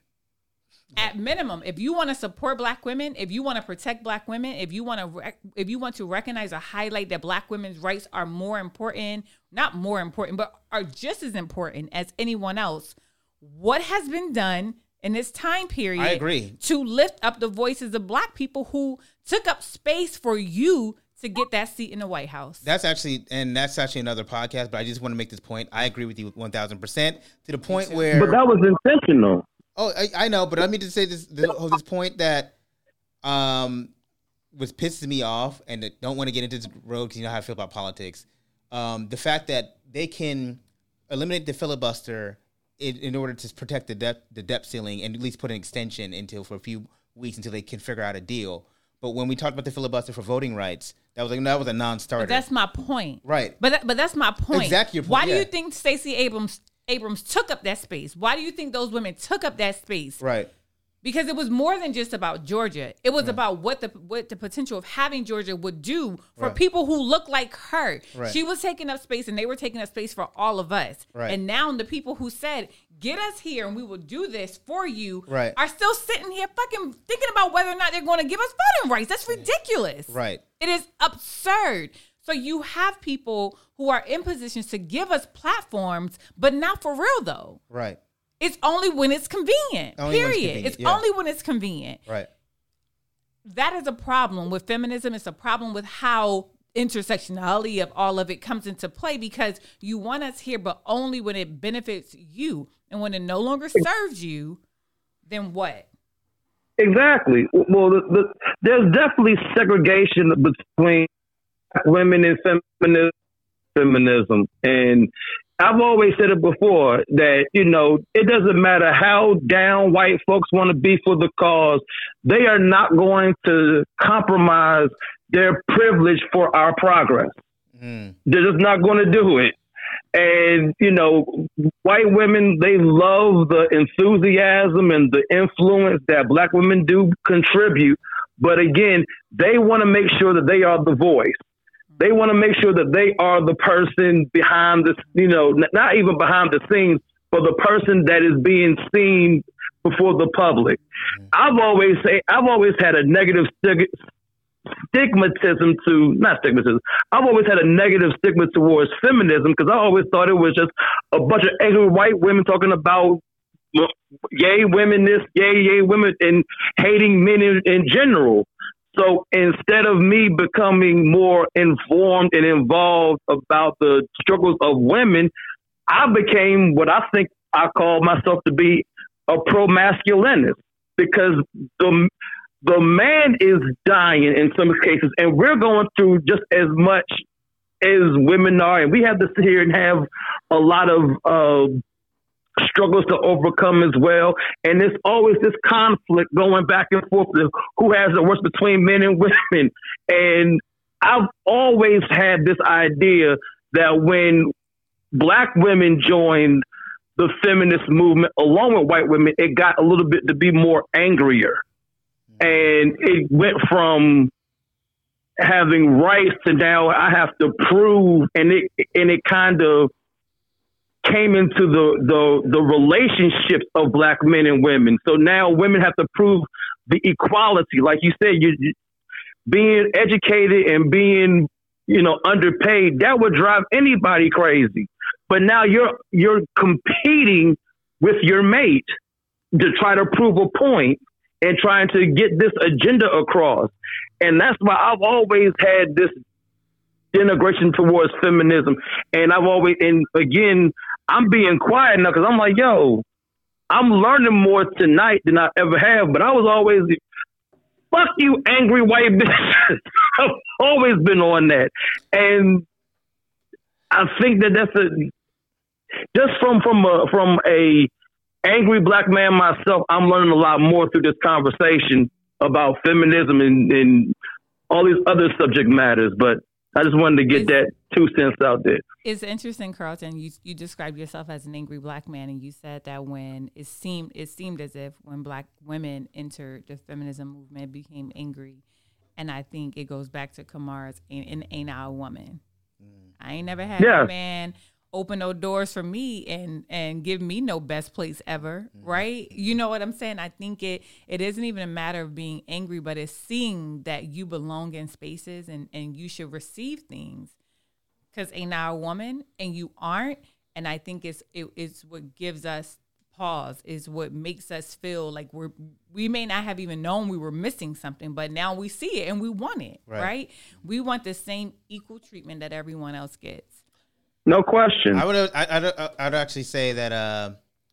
At minimum, if you want to support black women, if you want to protect black women, if you want to rec- if you want to recognize or highlight that black women's rights are more important, not more important, but are just as important as anyone else, what has been done in this time period I agree. to lift up the voices of black people who took up space for you to get that seat in the White House. That's actually, and that's actually another podcast. But I just want to make this point. I agree with you one thousand percent to the point where. But that was intentional. Oh, I, I know, but let me just say this: this, this point that um was pisses me off, and don't want to get into this road because you know how I feel about politics. Um, the fact that they can eliminate the filibuster in, in order to protect the debt the debt ceiling and at least put an extension until for a few weeks until they can figure out a deal. But when we talked about the filibuster for voting rights, that was like that was a non-starter. But that's my point. Right. But that, but that's my point. Exactly. Point, Why yeah. do you think Stacey Abrams Abrams took up that space? Why do you think those women took up that space? Right because it was more than just about Georgia. It was right. about what the what the potential of having Georgia would do for right. people who look like her. Right. She was taking up space, and they were taking up space for all of us. And now the people who said, "Get us here, and we will do this for you," are still sitting here fucking thinking about whether or not they're going to give us voting rights. That's ridiculous. Right. It is absurd. So you have people who are in positions to give us platforms, but not for real though. Right. It's only when it's convenient. Only period. It's, convenient. it's yeah. only when it's convenient. Right. that is a problem with feminism. It's a problem with how intersectionality of all of it comes into play because you want us here, but only when it benefits you. And when it no longer serves you, then what? Exactly. Well, the, the, there's definitely segregation between women and feminism, feminism. And I've always said it before that, you know, it doesn't matter how down white folks want to be for the cause, they are not going to compromise their privilege for our progress. Mm. They're just not going to do it. And, you know, white women, they love the enthusiasm and the influence that black women do contribute. But again, they want to make sure that they are the voice. They want to make sure that they are the person behind this, you know, not even behind the scenes, but the person that is being seen before the public. Mm-hmm. I've always say I've always had a negative stigmatism to not stigmatism. I've always had a negative stigma towards feminism because I always thought it was just a bunch of angry white women talking about yay women this, yay yay women, and hating men in, in general. So instead of me becoming more informed and involved about the struggles of women, I became what I think I call myself to be a pro masculinist because the the man is dying in some cases, and we're going through just as much as women are, and we have to sit here and have a lot of uh, struggles to overcome as well. And there's always this conflict going back and forth who has the worst between men and women. And I've always had this idea that when black women joined the feminist movement along with white women, it got a little bit to be more angrier. And it went from having rights to now I have to prove and it and it kind of came into the, the the relationships of black men and women. So now women have to prove the equality. Like you said, you being educated and being you know underpaid that would drive anybody crazy. But now you're you're competing with your mate to try to prove a point and trying to get this agenda across. And that's why I've always had this denigration towards feminism. And I've always, and again, I'm being quiet now because I'm like, yo, I'm learning more tonight than I ever have. But I was always, fuck you, angry white [laughs] bitch. I've always been on that, and I think that that's a just from from a from a angry black man myself. I'm learning a lot more through this conversation about feminism and, and all these other subject matters. But I just wanted to get it's, that two cents out there. It's interesting, Carlton. You you described yourself as an angry black man, and you said that when it seemed it seemed as if when black women entered the feminism movement, became angry, and I think it goes back to Kamar's "Ain't, ain't I a woman?" Mm. I ain't never had yeah. a man open no doors for me and and give me no best place ever mm-hmm. right? You know what i'm saying? I think it it isn't even a matter of being angry but it's seeing that you belong in spaces and and you should receive things. Because ain't now a woman? And you aren't. And i think it's it, it's what gives us pause is what makes us feel like we're we may not have even known we were missing something but now we see it and we want it right, right? we want the same equal treatment that everyone else gets no question. I would I, would I'd actually say that uh,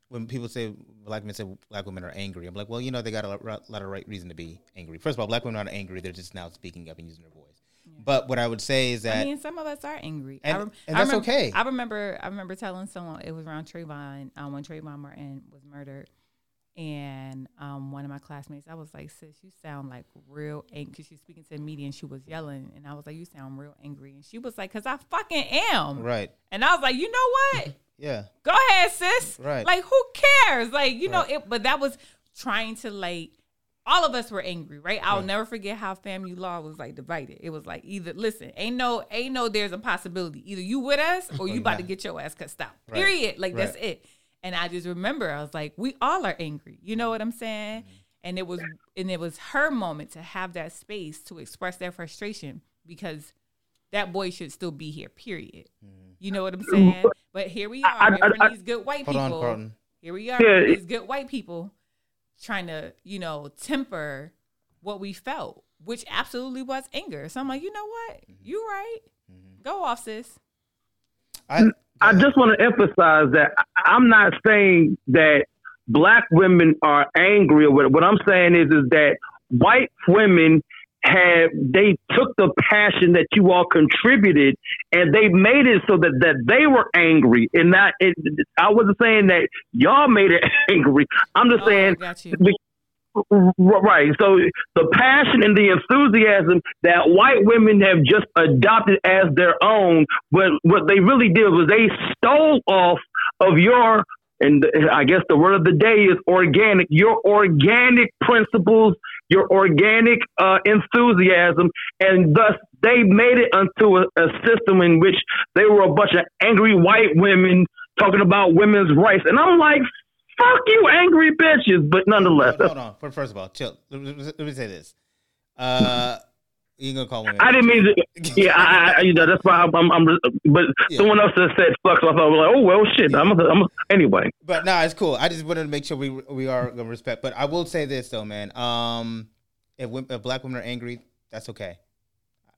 when people say black men say black women are angry, I'm like, well, you know, they got a lot, lot of right reason to be angry. First of all, black women aren't angry; they're just now speaking up and using their voice. Yeah. But what I would say is that I mean, some of us are angry, and, rem- and that's I okay. I remember, I remember telling someone it was around Trayvon um, when Trayvon Martin was murdered, and um, one of my classmates, I was like, "Sis, you sound like real angry." Cause she's speaking to the media, and she was yelling, and I was like, "You sound real angry." And she was like, "Cause I fucking am." Right. And I was like, "You know what? [laughs] yeah. Go ahead, sis. Right. Like, who cares? Like, you right. know, it. But that was trying to like. All of us were angry, right? I'll right. never forget how family law was like divided. It was like either listen, ain't no, ain't no, there's a possibility. Either you with us or [laughs] you about to get your ass cut out. Period. Like that's it. And I just remember I was like, we all are angry. You know what I'm saying? Mm-hmm. And it was and it was her moment to have that space to express their frustration because that boy should still be here, period. Mm-hmm. You know what I'm saying? But here we are, I, I, I, these good white people. On, here we are, yeah. these good white people trying to, you know, temper what we felt, which absolutely was anger. So I'm like, you know what? Mm-hmm. You right. Go off, sis. I, I just want to emphasize that I'm not saying that black women are angry or what. What I'm saying is, is that white women have they took the passion that you all contributed and they made it so that that they were angry and not. It, I wasn't saying that y'all made it [laughs] angry. I'm just Oh, saying got you. Right. So the passion and the enthusiasm that white women have just adopted as their own, but what they really did was they stole off of your, and I guess the word of the day is organic, your organic principles, your organic uh, enthusiasm, and thus they made it into a, a system in which they were a bunch of angry white women talking about women's rights. And I'm like, fuck you, angry bitches. But nonetheless, hold on. First- First of all, chill. Let me, let me say this. Uh, you gonna call women. I didn't mean to. [laughs] Yeah, I, I, you know, that's why I'm. I'm, I'm but Yeah. someone else just said fuck, so I thought, like, oh well, shit. I'm. A, I'm a, anyway. But no, it's cool. I just wanted to make sure we we are gonna respect. But I will say this though, man. Um, if, if black women are angry, that's okay.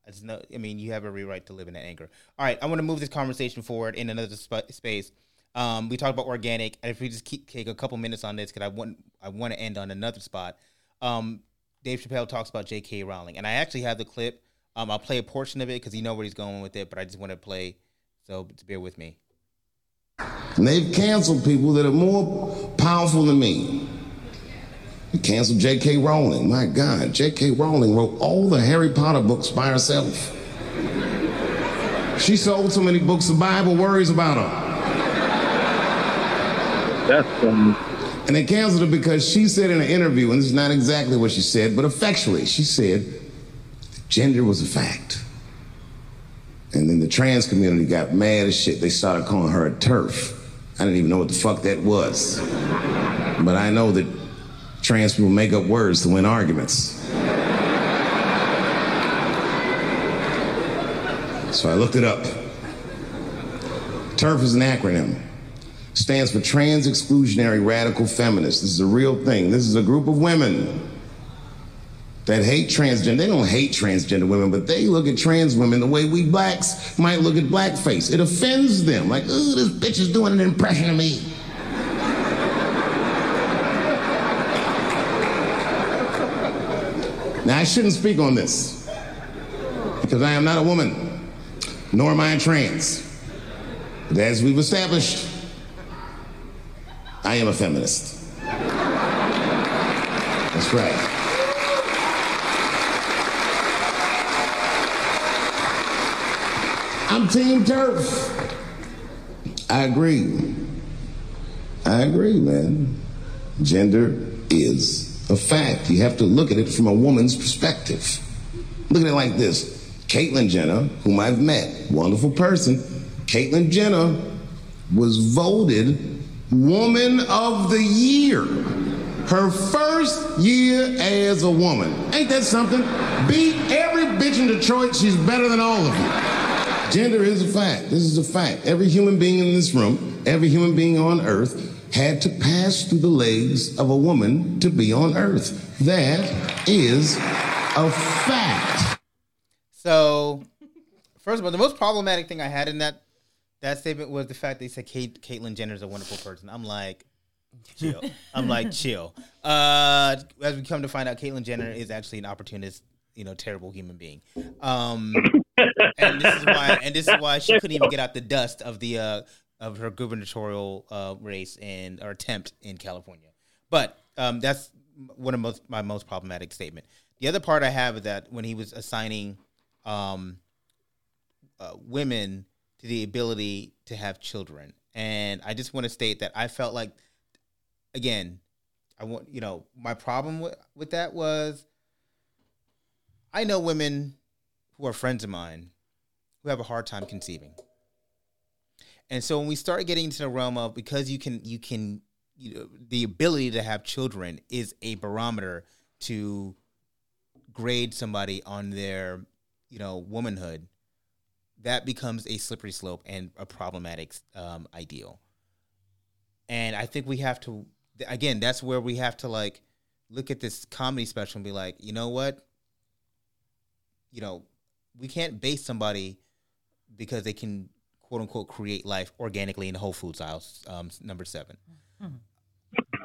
It's no, I mean, you have every right to live in that anger. All right, I want to move this conversation forward in another sp- space. Um, we talked about organic, and if we just keep take a couple minutes on this, because I want I want to end on another spot. Um, Dave Chappelle talks about J.K. Rowling, and I actually have the clip. Um, I'll play a portion of it because you know where he's going with it, but I just want to play. So to bear with me. And they've canceled people that are more powerful than me. They canceled J.K. Rowling. My God, J.K. Rowling wrote all the Harry Potter books by herself. She sold so many books, the Bible worries about her. That's um, And they canceled her because she said in an interview, and this is not exactly what she said, but effectually, she said gender was a fact. And then the trans community got mad as shit. They started calling her a TERF. I didn't even know what the fuck that was. But I know that trans people make up words to win arguments. So I looked it up. TURF is an acronym stands for Trans Exclusionary Radical Feminists. This is a real thing. This is a group of women that hate transgender. They don't hate transgender women, but they look at trans women the way we blacks might look at blackface. It offends them. Like, ooh, this bitch is doing an impression of me. Now, I shouldn't speak on this because I am not a woman, nor am I trans. But as we've established, I am a feminist. That's right. I'm Team TERF. I agree. I agree, man. Gender is a fact. You have to look at it from a woman's perspective. Look at it like this Caitlyn Jenner, whom I've met, wonderful person. Caitlyn Jenner was voted Woman of the Year. Her first year as a woman. Ain't that something? Beat every bitch in Detroit. She's better than all of you. Gender is a fact. This is a fact. Every human being in this room, every human being on earth, had to pass through the legs of a woman to be on earth. That is a fact. So, first of all, the most problematic thing I had in that that statement was the fact they said Kate, Caitlyn Jenner is a wonderful person. I'm like, chill. I'm like, [laughs] chill. Uh, as we come to find out, Caitlyn Jenner is actually an opportunist, you know, terrible human being. Um, and this is why, and this is why she couldn't even get out the dust of the uh of her gubernatorial uh race and or attempt in California. But um, that's one of most my most problematic statement. The other part I have is that when he was assigning um, uh, women the ability to have children, and I just want to state that I felt like, again, I want you know my problem with, with that was I know women who are friends of mine who have a hard time conceiving. And so when we start getting into the realm of because you can you can you know the ability to have children is a barometer to grade somebody on their you know womanhood that becomes a slippery slope and a problematic um, ideal and i think we have to again that's where we have to like look at this comedy special and be like, you know what? You know, we can't base somebody because they can quote unquote create life organically in the Whole Foods aisle. Um, number 7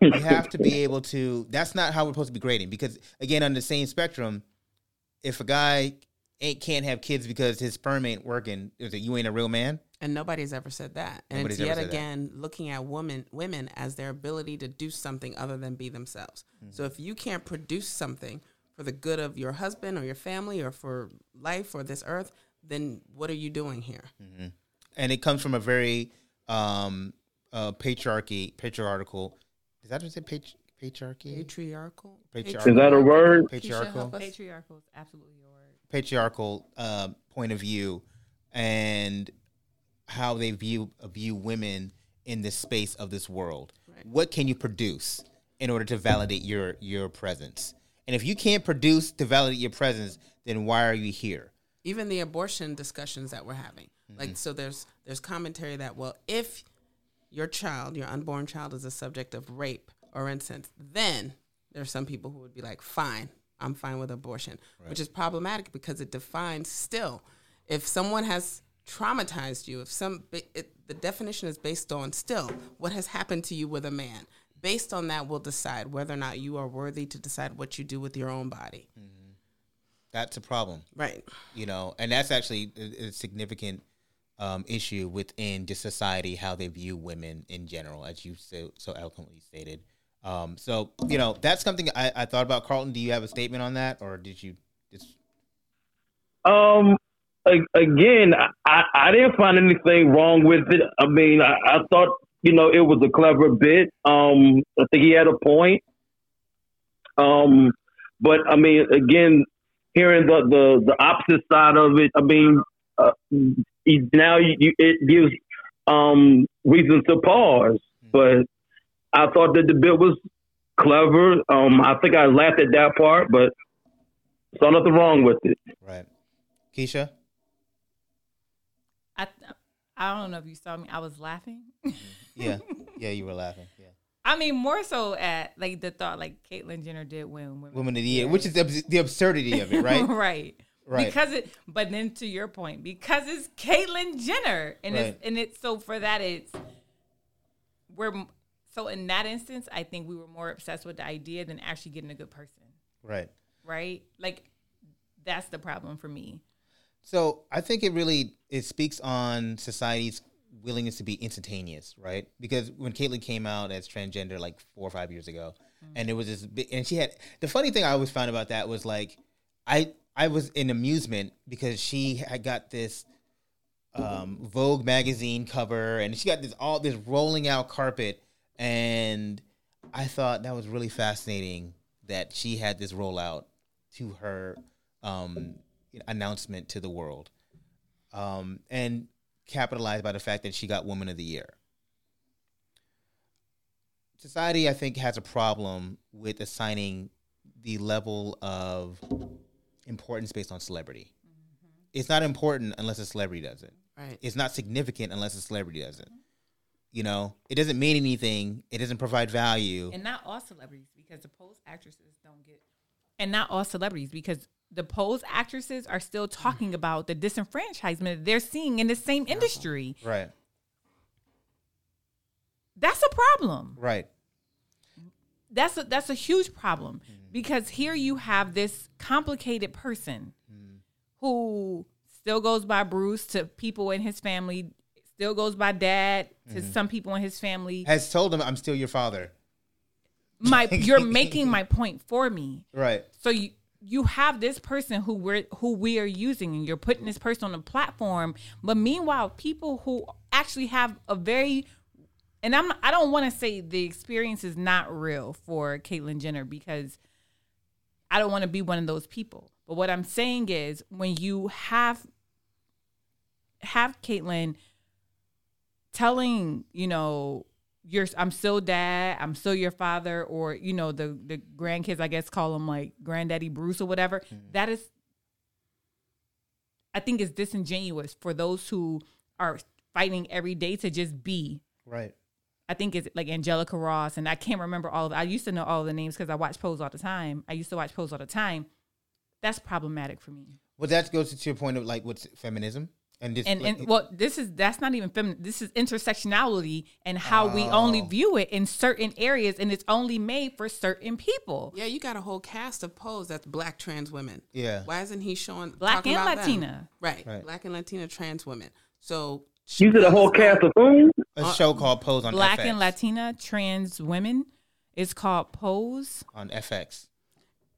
we have to be able to. That's not how we're supposed to be grading because again, on the same spectrum, if a guy ain't can't have kids because his sperm ain't working, is it you ain't a real man? And nobody's ever said that. And Nobody's it's yet said that. again looking at women women as their ability to do something other than be themselves. Mm-hmm. So if you can't produce something for the good of your husband or your family or for life or this earth, then what are you doing here? and it comes from a very um uh patriarchy patriarchal is that what say patri- patriarchy Patriarchal. Patriarchal. Is that a word? patriarchal. Patriarchal is absolutely your word. patriarchal um point of view and how they view view women in this space of this world Right. what can you produce in order to validate your your presence and if you can't produce to validate your presence then why are you here even the abortion discussions that we're having like so there's there's commentary that well if your child your unborn child is a subject of rape or incest then there are some people who would be like fine i'm fine with abortion which is problematic because it defines still if someone has traumatized you if some it, the definition is based on still what has happened to you with a man. Based on that we'll decide whether or not you are worthy to decide what you do with your own body. That's a problem. Right. You know, and that's actually a, a significant um, issue within just society how they view women in general, as you so, so eloquently stated. Um, so you know, that's something I, I thought about. Carlton, do you have a statement on that, or did you just Um, again, I, I didn't find anything wrong with it. I mean, I, I thought, you know, it was a clever bit. Um, I think he had a point. Um, but I mean, again, hearing the, the, the opposite side of it, I mean, uh, now you, you, it gives um, reasons to pause. But I thought that the bit was clever. Um, I think I laughed at that part, but saw nothing wrong with it. right, Keisha? I I don't know if you saw me. I was laughing. Yeah, yeah, you were laughing. Yeah, [laughs] I mean, more so at like the thought like Caitlyn Jenner did win women. women of the year, which is the, the absurdity of it, right? [laughs] right. Right. Because it, but then to your point, because it's Caitlyn Jenner, and Right. it's and it's so for that it's we're so in that instance, I think we were more obsessed with the idea than actually getting a good person, right. right? Like that's the problem for me. So I think it really it speaks on society's willingness to be instantaneous, right? Because when Caitlyn came out as transgender like four or five years ago, and it was this big, and she had the funny thing I always found about that was like, I I was in amusement because she had got this um, Vogue magazine cover, and she got this all this rolling out carpet, and I thought that was really fascinating that she had this rollout to her um, announcement to the world, um, and capitalized by the fact that she got Woman of the Year. Society, I think, has a problem with assigning the level of importance based on celebrity. It's not important unless a celebrity does it. right It's not significant unless a celebrity does it. You know, it doesn't mean anything. It doesn't provide value. And not all celebrities, because the pose actresses don't get. And not all celebrities, because the pose actresses are still mm. talking about the disenfranchisement they're seeing in the same industry. Right. That's a problem. Right. That's a, that's a huge problem mm. because here you have this complicated person mm. who still goes by Bruce to people in his family, still goes by Dad to mm-hmm. some people in his family. Has told him I'm still your father. My, [laughs] you're making my point for me. Right. So you you have this person who we're who we are using and you're putting this person on a platform but meanwhile people who actually have a very and I'm I don't want to say the experience is not real for Caitlyn Jenner because I don't want to be one of those people. But what I'm saying is when you have have Caitlyn telling, you know, you're I'm still dad, I'm still your father, or you know, the the grandkids I guess call them like granddaddy Bruce or whatever. Mm-hmm. That is I think is disingenuous for those who are fighting every day to just be. Right. I think it's like Angelica Ross, and I can't remember all of. I used to know all the names because I watch Pose all the time. I used to watch Pose all the time. That's problematic for me. Well, that goes to your point of like what's feminism and this, And like, and well, this is that's not even feminine. This is intersectionality and how we oh. only Oh. view it in certain areas, and it's only made for certain people. Yeah, you got a whole cast of pose that's black trans women. Yeah. Why isn't he showing Black and about them? Latina. Right. Right. Black and Latina trans women. So You said a whole cast of whom? a show called Pose on Black FX, and Latina trans women. It's called Pose. on FX.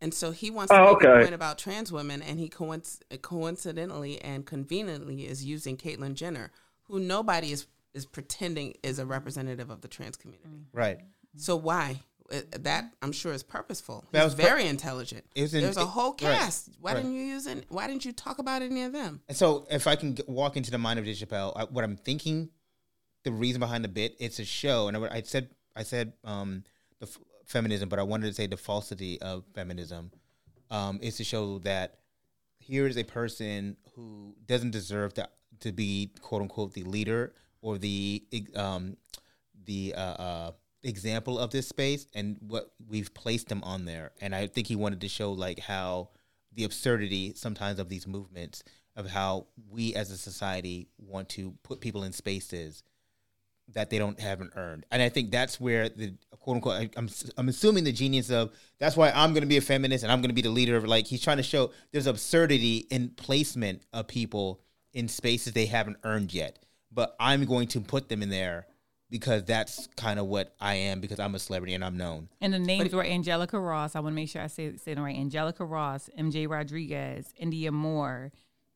And so he wants to Oh, make a point about trans women, and he coinc- coincidentally and conveniently is using Caitlyn Jenner, who nobody is is pretending is a representative of the trans community. Right. So why? Uh, That I'm sure is purposeful. That He's was pur- very intelligent. It was in- There's a it- whole right, cast. Why right. didn't you use it? Why didn't you talk about any of them? And so, if I can g walk into the mind of Dave Chappelle, I, what I'm thinking, the reason behind the bit, it's a show, and I, I said, I said, um, the f- feminism, but I wanted to say the falsity of feminism. Um, is to show that here is a person who doesn't deserve to to be quote unquote the leader or the um, the uh, uh, example of this space, and what we've placed him on there. And I think he wanted to show like how the absurdity sometimes of these movements of how we as a society want to put people in spaces that they don't haven't earned. And I think that's where the quote unquote I, I'm I'm assuming the genius of that's why I'm going to be a feminist and I'm going to be the leader of like he's trying to show there's absurdity in placement of people in spaces they haven't earned yet. But I'm going to put them in there because that's kind of what I am because I'm a celebrity and I'm known. And the names were Angelica Ross. I want to make sure I say say them right. Angelica Ross, MJ Rodriguez, Indya Moore,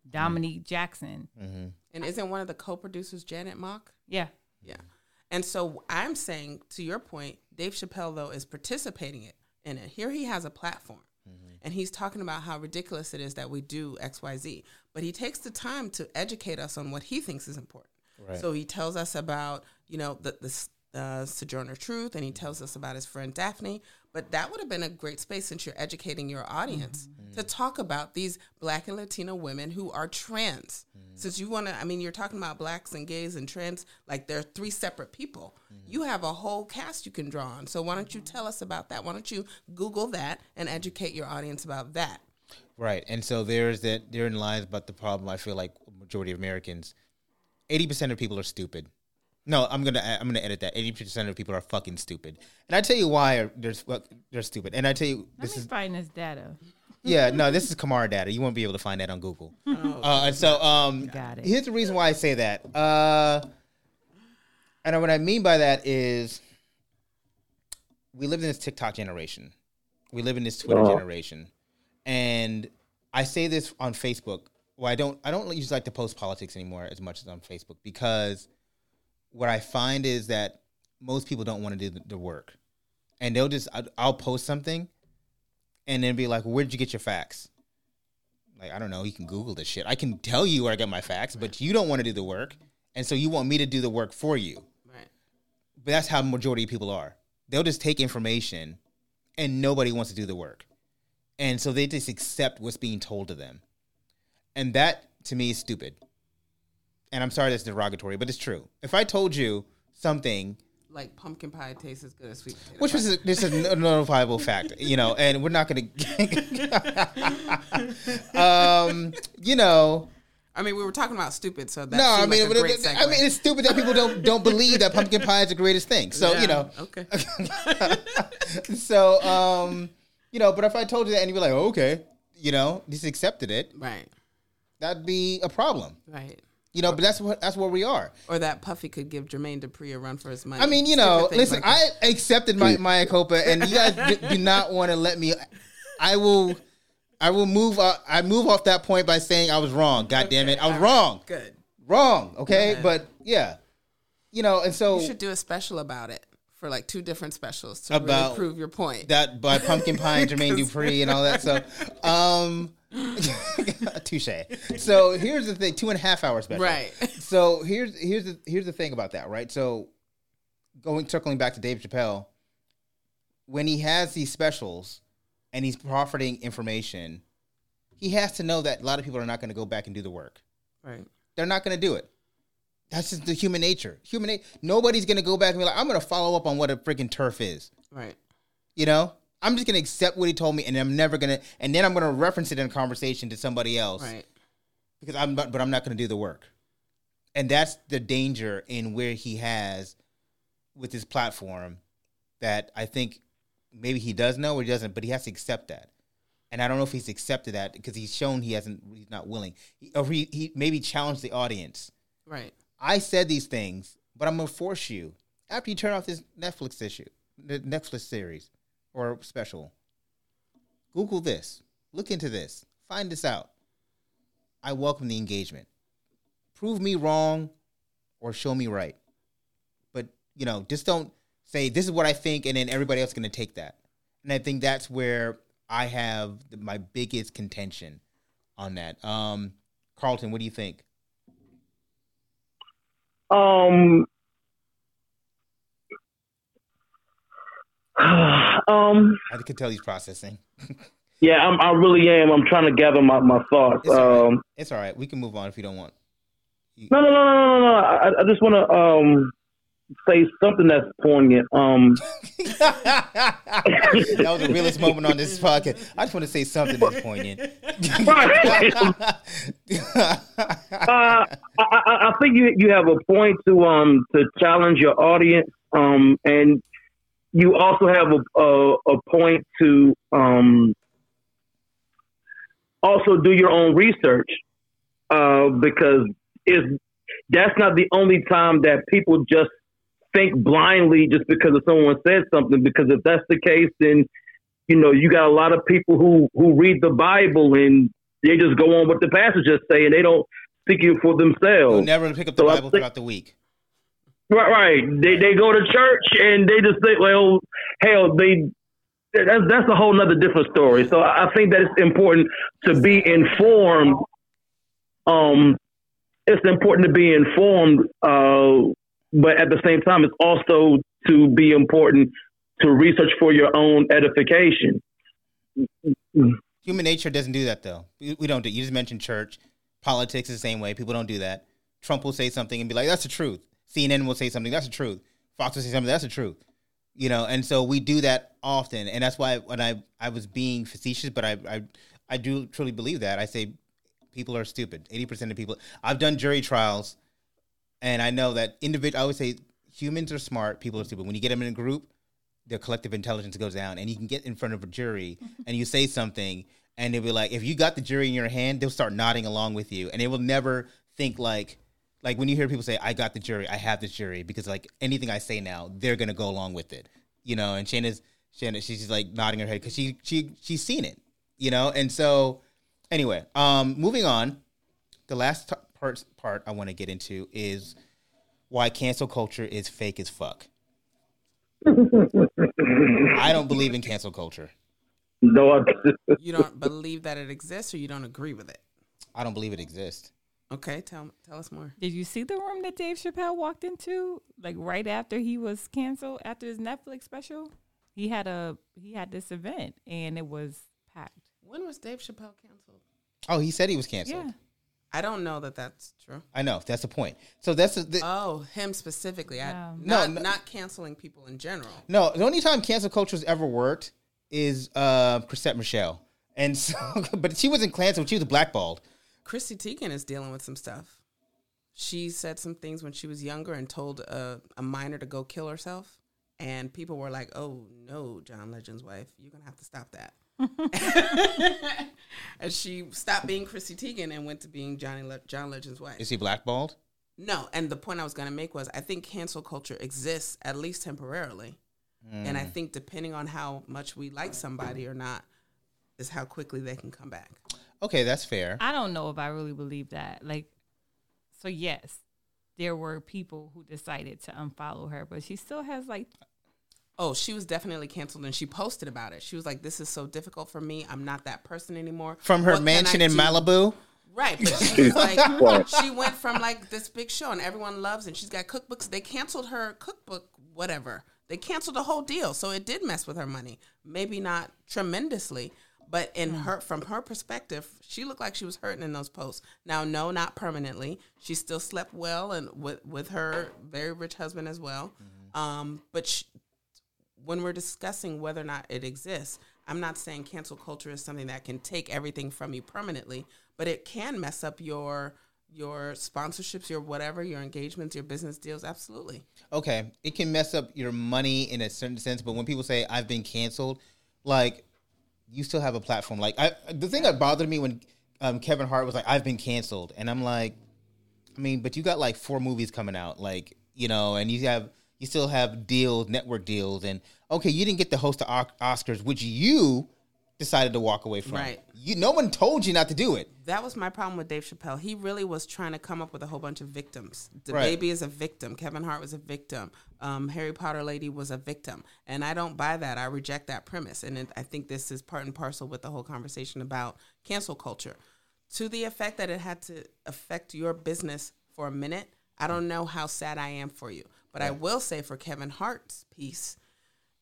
Dominique Jackson. Mm-hmm. And isn't one of the co-producers Janet Mock? Yeah. Yeah. And so I'm saying, to your point, Dave Chappelle, though, is participating it in it. Here he has a platform. Mm-hmm. And he's talking about how ridiculous it is that we do XYZ. But he takes the time to educate us on what he thinks is important. So he tells us about, you know, the, the uh, Sojourner Truth, and he tells us about his friend Daphne. But that would have been a great space since you're educating your audience mm-hmm. to talk about these black and Latino women who are trans. Mm-hmm. Since you want to, I mean, you're talking about blacks and gays and trans, like they're three separate people. Mm-hmm. You have a whole cast you can draw on. So why don't you tell us about that? Why don't you Google that and educate your audience about that? Right. And so there's that therein lies but the problem I feel like majority of Americans 80% of people are stupid. No, I'm going to I'm going to edit that. 80% of people are fucking stupid. And I tell you why they're they're stupid. And I tell you Let this me is find this data. yeah, no, this is Kamara data. You won't be able to find that on Google. [laughs] Uh, and so um Got it. here's the reason why I say that. Uh and what I mean by that is we live in this TikTok generation. We live in this Twitter Oh. generation. And I say this on Facebook. Well, I don't I don't usually like to post politics anymore as much as on Facebook because what I find is that most people don't want to do the, work. And they'll just I'll post something and then be like, well, "Where'd you get your facts?" Like, I don't know. You can Google this shit. I can tell you where I get my facts, but you don't want to do the work, and so you want me to do the work for you. Right. But that's how majority of people are. They'll just take information, and nobody wants to do the work, and so they just accept what's being told to them, and that to me is stupid. And I'm sorry that's derogatory, but it's true. If I told you something Like pumpkin pie tastes as good as sweet potato which pie. was a, this is a notifiable fact, you know, and we're not going [laughs] to, um, you know, I mean, we were talking about stupid, so that no, I mean, like a great it- I mean, it's stupid that people don't don't believe that pumpkin pie is the greatest thing. So you know, okay. [laughs] [laughs] so um, you know, but if I told you that and you'd be like, oh, okay, you know, just accepted it, right, that'd be a problem, right. You know. But that's what that's where we are. Or that Puffy could give Jermaine Dupri a run for his money. I mean, you know, listen, like that. I accepted my mea culpa, and you guys do, do not [laughs] want to let me. I will, I will move. Uh, I move off that point by saying I was wrong. God damn it, I was wrong, good. wrong. Okay, but yeah, you know, and so You should do a special about it for like two different specials to About really prove your point. that by Pumpkin Pie and [laughs] Jermaine Dupri and all that. So, [laughs] um, [laughs] touche. So here's the thing: two and a half hour special. Right. So here's here's the here's the thing about that, right? So going circling back to Dave Chappelle, when he has these specials and he's profiting information, he has to know that a lot of people are not going to go back and do the work. right. They're not going to do it. That's just the human nature. Human nature. Nobody's gonna go back and be like, I'm gonna follow up on what a freaking TERF is. Right. You know, I'm just gonna accept what he told me, and I'm never gonna, and then I'm gonna reference it in a conversation to somebody else Right. because I'm, not, but I'm not gonna do the work. And that's the danger in where he has with his platform that I think maybe he does know or he doesn't, but he has to accept that. And I don't know if he's accepted that because he's shown he hasn't, he's not willing, he, or he, he maybe challenged the audience. Right. I said these things, but I'm gonna force you after you turn off this Netflix issue, the Netflix series or special. Google this, look into this, find this out. I welcome the engagement. Prove me wrong, or show me right. But you know, just don't say this is what I think, and then everybody else is gonna take that. And I think that's where I have my biggest contention on that. Um, Carlton, what do you think? Um, [sighs] um, I can tell he's processing. [laughs] yeah, I'm, I really am. I'm trying to gather my, my thoughts. It's all right. Um, It's all right. We can move on if you don't want. no, no, no, no, no, no. I, I just want to um say something that's poignant. Um, [laughs] that was the realest moment on this podcast. I just want to say something that's poignant. Right. [laughs] uh, I, I, I think you you have a point to um to challenge your audience. Um, and you also have a a, a point to um also do your own research. Uh, because is that's not the only time that people just think blindly just because of someone said something. Because if that's the case, then you know you got a lot of people who who read the Bible and they just go on what the passages say and they don't seek it for themselves. never pick up the So Bible think- throughout the week. Right, right. They they go to church and they just think, well, hell, they that's that's a whole nother different story. So I think that it's important to be informed. Um, it's important to be informed, uh, but at the same time, it's also to be important to research for your own edification. Human nature doesn't do that though. We, don't do. You just mentioned church. Politics is the same way. People don't do that. Trump will say something and be like, "That's the truth." CNN will say something. That's the truth. Fox will say something. That's the truth. You know, and so we do that often, and that's why when I I was being facetious, but I I I do truly believe that. I say people are stupid. Eighty percent of people. I've done jury trials, and I know that individual. I always say humans are smart. People are stupid. When you get them in a group, their collective intelligence goes down, and you can get in front of a jury [laughs] and you say something, and they'll be like, if you got the jury in your hand, they'll start nodding along with you, and they will never think like. Like when you hear people say, "I got the jury, I have the jury," because like anything I say now, they're gonna go along with it, you know. And Shana's, Shana, she's just like nodding her head because she she she's seen it, you know. And so, anyway, um, moving on, the last t- part part I want to get into is why cancel culture is fake as fuck. I don't believe in cancel culture. No, I, You don't believe that it exists, or you don't agree with it. I don't believe it exists. Okay, tell tell us more. Did you see the room that Dave Chappelle walked into? Like right after he was canceled after his Netflix special? He had a he had this event and it was packed. When was Dave Chappelle canceled? Oh, he said he was canceled. Yeah. I don't know that that's true. I know that's the point. So that's the, the Oh, him specifically. I, No. not, No, no. not canceling people in general. no. The only time cancel culture's ever worked is uh Chrisette Michele, and so [laughs] but she wasn't canceled. She was blackballed. Chrissy Teigen is dealing with some stuff. She said some things when she was younger and told a, a minor to go kill herself. And people were like, oh, no, John Legend's wife, you're going to have to stop that. [laughs] and she stopped being Chrissy Teigen and went to being Johnny Le- John Legend's wife. Is he blackballed? No, and the point I was going to make was I think cancel culture exists at least temporarily. And I hmm. think depending on how much we like somebody or not is how quickly they can come back. Okay, that's fair. I don't know if I really believe that. Like so yes, there were people who decided to unfollow her, but she still has like Oh, she was definitely canceled and she posted about it. She was like, This is so difficult for me. I'm not that person anymore. From her What mansion in do?" Malibu. Right. But she was [laughs] like, she went from like this big show and everyone loves and she's got cookbooks. They canceled her cookbook, whatever. They canceled the whole deal. So it did mess with her money. Maybe not tremendously, But in her, from her perspective, she looked like she was hurting in those posts. Now, no, not permanently. She still slept well and with with her very rich husband as well. Um, but she, when we're discussing whether or not it exists, I'm not saying cancel culture is something that can take everything from you permanently, but it can mess up your your sponsorships, your whatever, your engagements, your business deals. Absolutely. okay, it can mess up your money in a certain sense, but when people say I've been canceled, like you still have a platform. Like I, the thing that bothered me when um, Kevin Hart was like I've been canceled, and I'm like, I mean, but you got like four movies coming out, like you know, and you have you still have deals, network deals, and okay, you didn't get to host the Oscars, which you decided to walk away from. Right. You, no one told you not to do it. That was my problem with Dave Chappelle. He really was trying to come up with a whole bunch of victims. The Right. baby is a victim. Kevin Hart was a victim. Um, Harry Potter lady was a victim. And I don't buy that. I reject that premise. And it, I think this is part and parcel with the whole conversation about cancel culture. To the effect that it had to affect your business for a minute, I don't know how sad I am for you. But I will say for Kevin Hart's piece,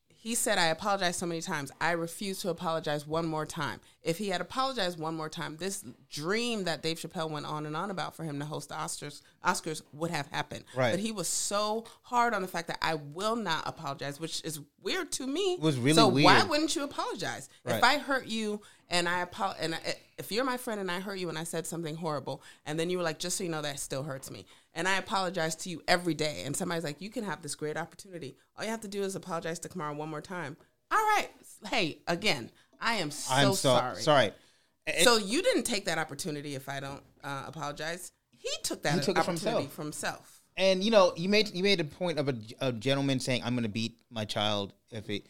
he said, I apologize so many times. I refuse to apologize one more time. If he had apologized one more time, this dream that Dave Chappelle went on and on about for him to host the Oscars, Oscars would have happened. Right. But he was so hard on the fact that I will not apologize, which is weird to me. It was really so why wouldn't you apologize? Right. If I hurt you and I apologize, and I, if you're my friend and I hurt you and I said something horrible, and then you were like, just so you know, that still hurts me, and I apologize to you every day, and somebody's like, you can have this great opportunity. All you have to do is apologize to Kamara one more time. All right, hey, again, I am so, I'm so sorry. sorry. So you didn't take that opportunity if I don't uh, apologize. He took that He took opportunity himself. for himself. And you know, you made you made a point of a, a gentleman saying, "I'm going to beat my child if it."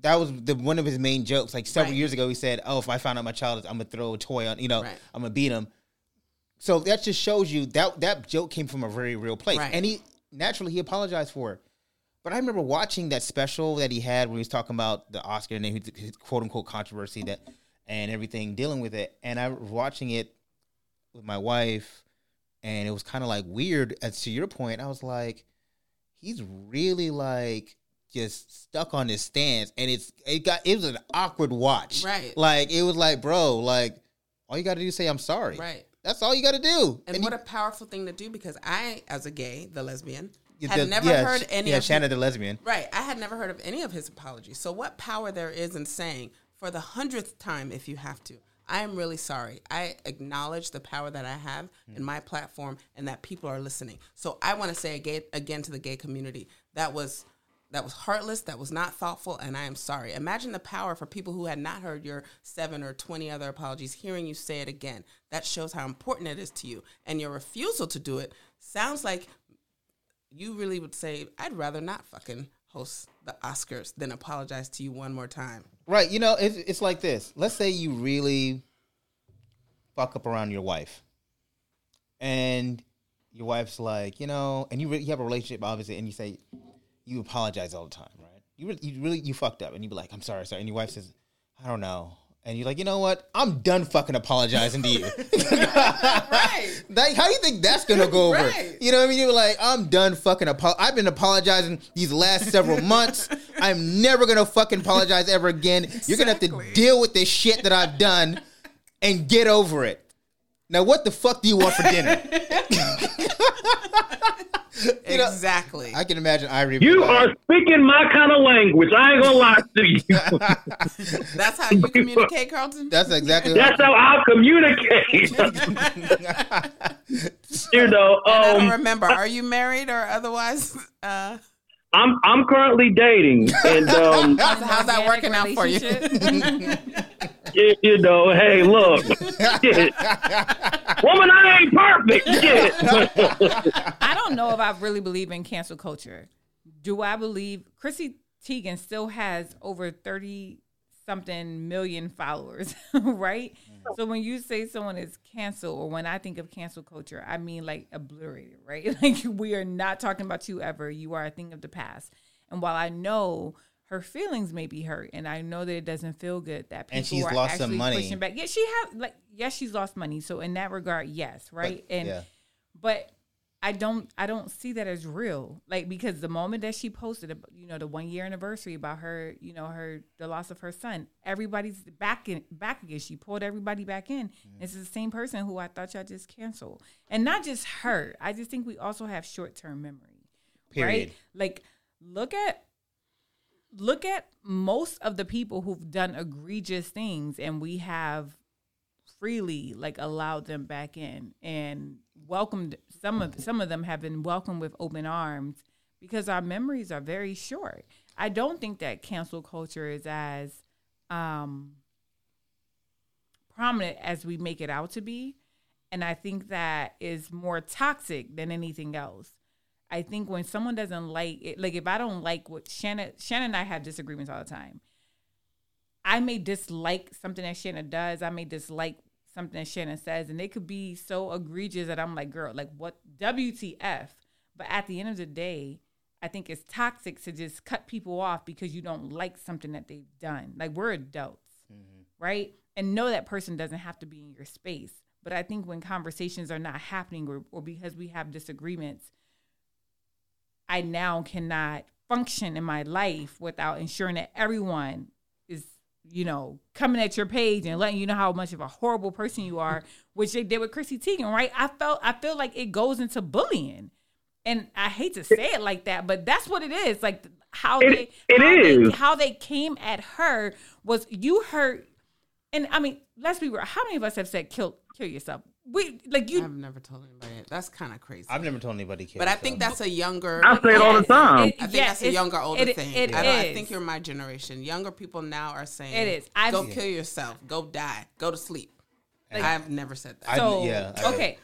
That was the one of his main jokes. Like several Right. years ago, he said, "Oh, if I found out my child is, I'm gonna throw a toy on. You know, Right. I'm gonna beat him." So that just shows you that that joke came from a very real place, Right. and he naturally he apologized for it. But I remember watching that special that he had when he was talking about the Oscar and his, his quote unquote controversy that and everything dealing with it. And I was watching it with my wife, and it was kind of like weird. As to your point, I was like, he's really like just stuck on his stance, and it's it got it was an awkward watch. Right. Like it was like, bro, like all you got to do is say I'm sorry. Right. That's all you got to do. And, what you- a powerful thing to do because I, as a gay, the lesbian, the- had never yeah, heard any Yeah, of Shanna the lesbian. Right. I had never heard of any of his apologies. So, what power there is in saying, for the hundredth time, if you have to, I am really sorry. I acknowledge the power that I have hmm. in my platform and that people are listening. So, I want to say again, again to the gay community that was. That was heartless. That was not thoughtful, and I am sorry. Imagine the power for people who had not heard your seven or twenty other apologies, hearing you say it again. That shows how important it is to you, and your refusal to do it sounds like you really would say, I'd rather not fucking host the Oscars than apologize to you one more time. Right. You know, it's, it's like this. Let's say you really fuck up around your wife, and your wife's like, you know, and you re- you have a relationship, obviously, and you say you apologize all the time, right? You really, you really you fucked up, and you be like, I'm sorry, sorry, and your wife says, I don't know. And you're like, you know what? I'm done fucking apologizing to you. [laughs] Right. Like, how do you think that's gonna go over? Right. You know what I mean? You're like, I'm done fucking. Apo- I've been apologizing these last several [laughs] months. I'm never gonna fucking apologize ever again. You're gonna have to deal with this shit that I've done and get over it. Now, what the fuck do you want for dinner? [laughs] [laughs] You know, exactly. I can imagine Irie. You are speaking my kind of language. I ain't gonna lie to you. [laughs] That's how you communicate, Carlton? That's exactly. That's how I communicate. [laughs] you know, And I don't um, remember. Are you married or otherwise? Uh, I'm I'm currently dating, and um, how's, how's that working out for you? Relationship. you, you know, hey, look, shit. woman, I ain't perfect. Shit. I don't know if I really believe in cancel culture. Do I believe Chrissy Teigen still has over 30 something million followers, [laughs] right? Mm. So when you say someone is canceled, or when I think of cancel culture, I mean like obliterated, right? [laughs] Like we are not talking about you ever. You are a thing of the past. And while I know her feelings may be hurt, and I know that it doesn't feel good that people And she's are lost actually pushing back. Yeah, she have like yes, she's lost money. So in that regard, yes, right? And yeah. but I don't I don't see that as real. Like because the moment that she posted, you know, the one year anniversary about her, you know, her the loss of her son, everybody's back in back again. She pulled everybody back in. Mm. This is the same person who I thought y'all just canceled, and not just her. I just think we also have short term memory. Period. Right? Like look at look at most of the people who've done egregious things, and we have freely like allowed them back in and welcomed some of some of them have been welcomed with open arms because our memories are very short. I don't think that cancel culture is as um, prominent as we make it out to be, and I think that is more toxic than anything else. I think when someone doesn't like it, like if I don't like what Shannon, Shannon and I have disagreements all the time. I may dislike something that Shannon does. I may dislike something that Shannon says, and it could be so egregious that I'm like, girl, like what WTF? But at the end of the day, I think it's toxic to just cut people off because you don't like something that they've done. Like we're adults, mm-hmm. right? And know that person doesn't have to be in your space. But I think when conversations are not happening or, or because we have disagreements, I now cannot function in my life without ensuring that everyone is you know, coming at your page and letting you know how much of a horrible person you are, [laughs] which they did with Chrissy Teigen, right? I felt I feel like it goes into bullying. And I hate to say it like that, but that's what it is. Like how it, they it how, is. They, how they came at her was you hurt and I mean, let's be real. How many of us have said kill kill yourself? We like you. I've never told anybody. That's kind of crazy. I've never told anybody. Kill but I think that's a younger. I say it all the time. It, I think that's a younger, older it, thing. It, I, I, think you're my generation. Younger people now are saying it is. I've, go kill yourself. Go die. Go to sleep. Like, I've never said that. So I, yeah. okay.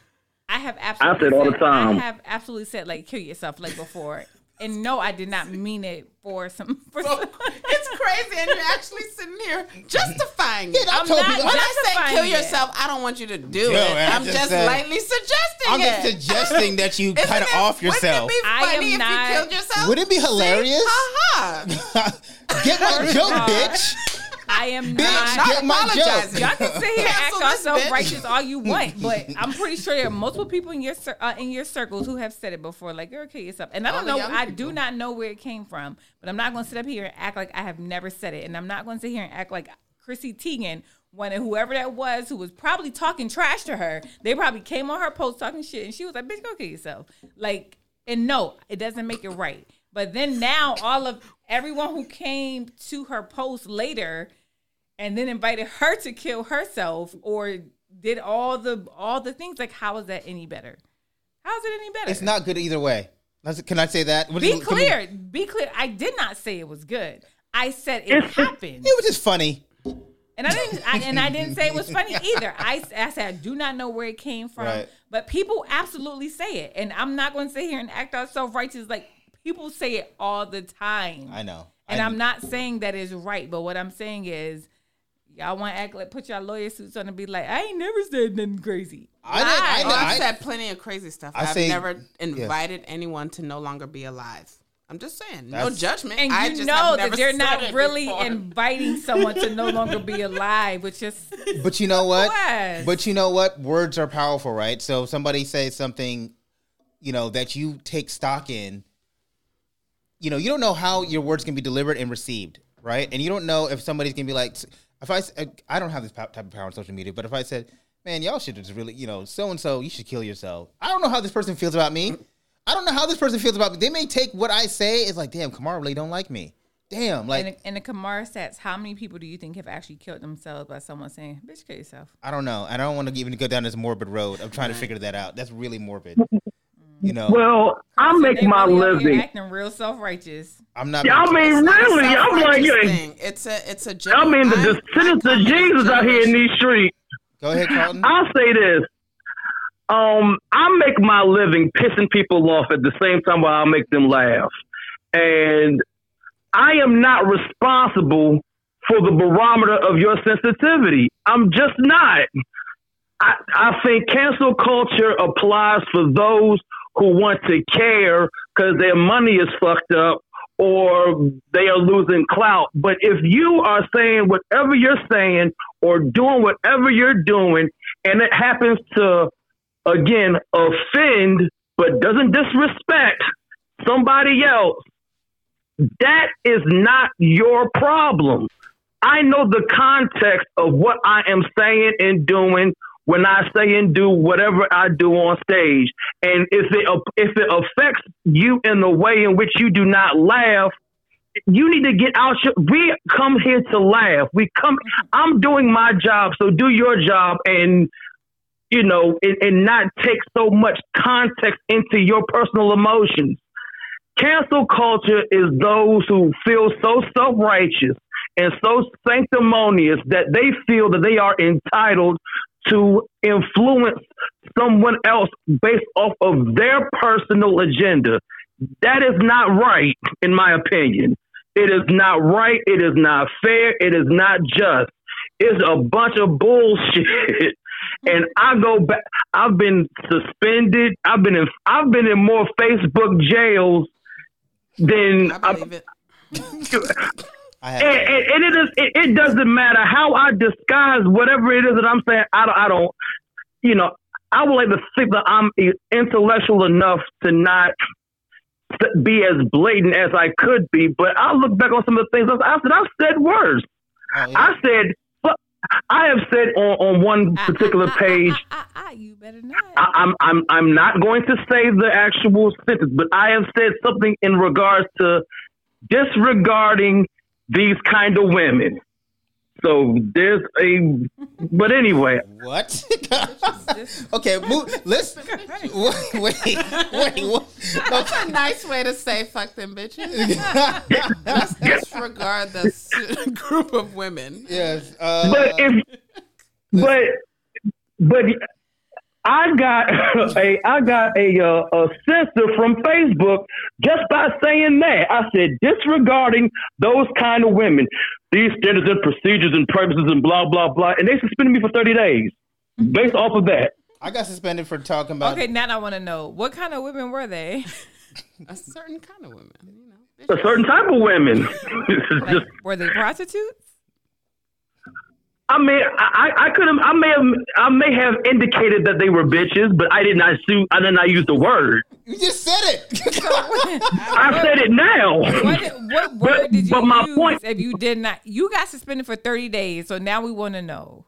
I have absolutely. I said all the time. I have absolutely said like kill yourself like before. And no, I did not mean it for some. [laughs] For well, some. it's crazy, and you're actually sitting here justifying it. I'm not when I say kill yourself, I don't want you to do Yo, it. I'm just, just lightly suggesting I'm it. I'm just suggesting that you [laughs] cut it off yourself. Wouldn't it be funny if not, you killed yourself? Would it be hilarious? Ha uh-huh. [laughs] ha! Get my joke, bitch. I am Bitch, not, get my joke. Y'all can sit here and act yourself righteous all you want, but [laughs] I'm pretty sure there are multiple people in your uh, in your circles who have said it before, like "Girl, kill yourself." And I don't know, I do not know where it came from, but I'm not going to sit up here and act like I have never said it, and I'm not going to sit here and act like Chrissy Teigen when whoever that was who was probably talking trash to her, they probably came on her post talking shit, and she was like, "Bitch, go kill yourself." Like, and no, it doesn't make it right. But then now all of everyone who came to her post later and then invited her to kill herself or did all the all the things like how is that any better? How is it any better? It's not good either way. Can i say that? Be clear we, be clear. I did not say it was good. I said it happened. It was just funny. And I didn't, I, and I didn't say it was funny [laughs] either. I, I said I do not know where it came from, right. but people absolutely say it, and I'm not going to sit here and act out self righteous. Like people say it all the time. I know, and I am not saying that is right, but what I'm saying is Y'all want to act like put y'all lawyer suits on and be like, I ain't never said nothing crazy. I, did, I, oh, I've said plenty of crazy stuff. I have say, never invited yeah. anyone to no longer be alive. I'm just saying, That's, no judgment. And you know that they're not really before. inviting someone to no longer be [laughs] alive, which is. But you know what? But you know what? Words are powerful, right? So if somebody says something, you know, that you take stock in, you know, you don't know how your words can be delivered and received, right? And you don't know if somebody's gonna be like, if I uh, I don't have this type of power on social media, but if I said, man, y'all should just really, you know, so and so, you should kill yourself. I don't know how this person feels about me. I don't know how this person feels about me. They may take what I say as like, damn, Kamara really don't like me. Damn, like in the, in the Kamara stats, how many people do you think have actually killed themselves by someone saying, "Bitch, kill yourself"? I don't know. I don't want to even go down this morbid road. I'm trying to figure that out. That's really morbid. [laughs] You know. Well, I make my really living acting real self righteous. I'm not. Yeah, I mean, really, I'm like, yeah. It's a, it's a. I mean, the descendants of Jesus out here in these streets. Go ahead, Carlton. I'll say this. Um, I make my living pissing people off at the same time while I make them laugh, and I am not responsible for the barometer of your sensitivity. I'm just not. I, I think cancel culture applies for those who want to care because their money is fucked up or they are losing clout. But if you are saying whatever you're saying or doing whatever you're doing, and it happens to, again, offend but doesn't disrespect somebody else, that is not your problem. I know the context of what I am saying and doing when I say and do whatever I do on stage. And if it if it affects you in the way in which you do not laugh, you need to get out. Your, we come here to laugh. We come. I'm doing my job, so do your job, and you know, and, and not take so much context into your personal emotions. Cancel culture is those who feel so self righteous and so sanctimonious that they feel that they are entitled to influence someone else based off of their personal agenda. That is not right, in my opinion. It is not right. It is not fair. It is not just. It's a bunch of bullshit. [laughs] and I go back. I've been suspended. I've been in. I've been in more Facebook jails than. I [laughs] believe it. And, and, and it is. It, it doesn't matter how I disguise whatever it is that I'm saying. I don't. I don't. You know. I would like to think that I'm intellectual enough to not be as blatant as I could be. But I look back on some of the things I said. I've said words. oh, yeah. I said. I have said on, on one particular page. you better not. I, I'm I'm I'm not going to say the actual sentence, but I have said something in regards to disregarding these kind of women. So there's a, but anyway, What? [laughs] okay, move. Let's [laughs] wait, wait, wait. What? That's a nice way to say fuck them bitches. [laughs] Let's disregard this group of women. yes. Uh, but if, but, but I got [laughs] a, I got a, uh, a censor from Facebook just by saying that. I said disregarding those kind of women, these standards and procedures and purposes and blah blah blah, and they suspended me for thirty days based off of that. I got suspended for talking about. okay, now I want to know what kind of women were they? [laughs] A certain kind of women, you know. A certain type of women. [laughs] Like, just were they prostitutes? I mean, I, I could have, I may have, I may have indicated that they were bitches, but I did not sue. I did not use the word. You just said it. [laughs] [laughs] I said it now. What, what word But- did you but my use point- if you did not? You got suspended for 30 days, so now we want to know.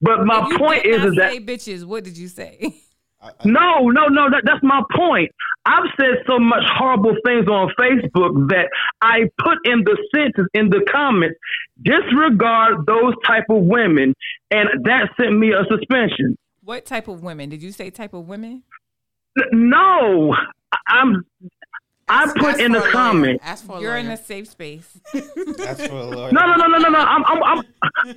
But my If you point did is, not is that say bitches, what did you say? [laughs] no, no, no. That, that's my point. I've said so much horrible things on Facebook that I put in the sentence in the comments. Disregard those type of women, and that sent me a suspension. What type of women? Did you say type of women? No, I'm. I Ask- put ask in the comment. Ask for a You're lawyer. in a safe space. That's for the Lord. [laughs] No, no, no, no, no, no. I'm, I'm, I'm,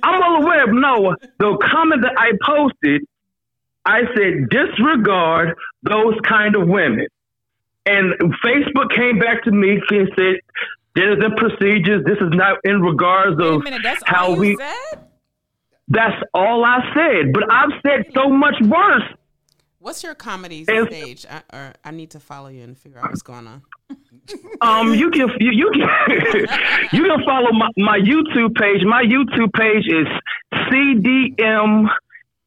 I'm well aware. Of, no, the comment that I posted, I said disregard those kind of women, and Facebook came back to me and said, "There's the procedures. This is not in regards of minute, how we." said? That's all I said. But I've said so much worse. What's your comedy If- stage? I, or I need to follow you and figure out what's going on. [laughs] Um, you can you, you can [laughs] you can follow my, my YouTube page. My YouTube page is CDM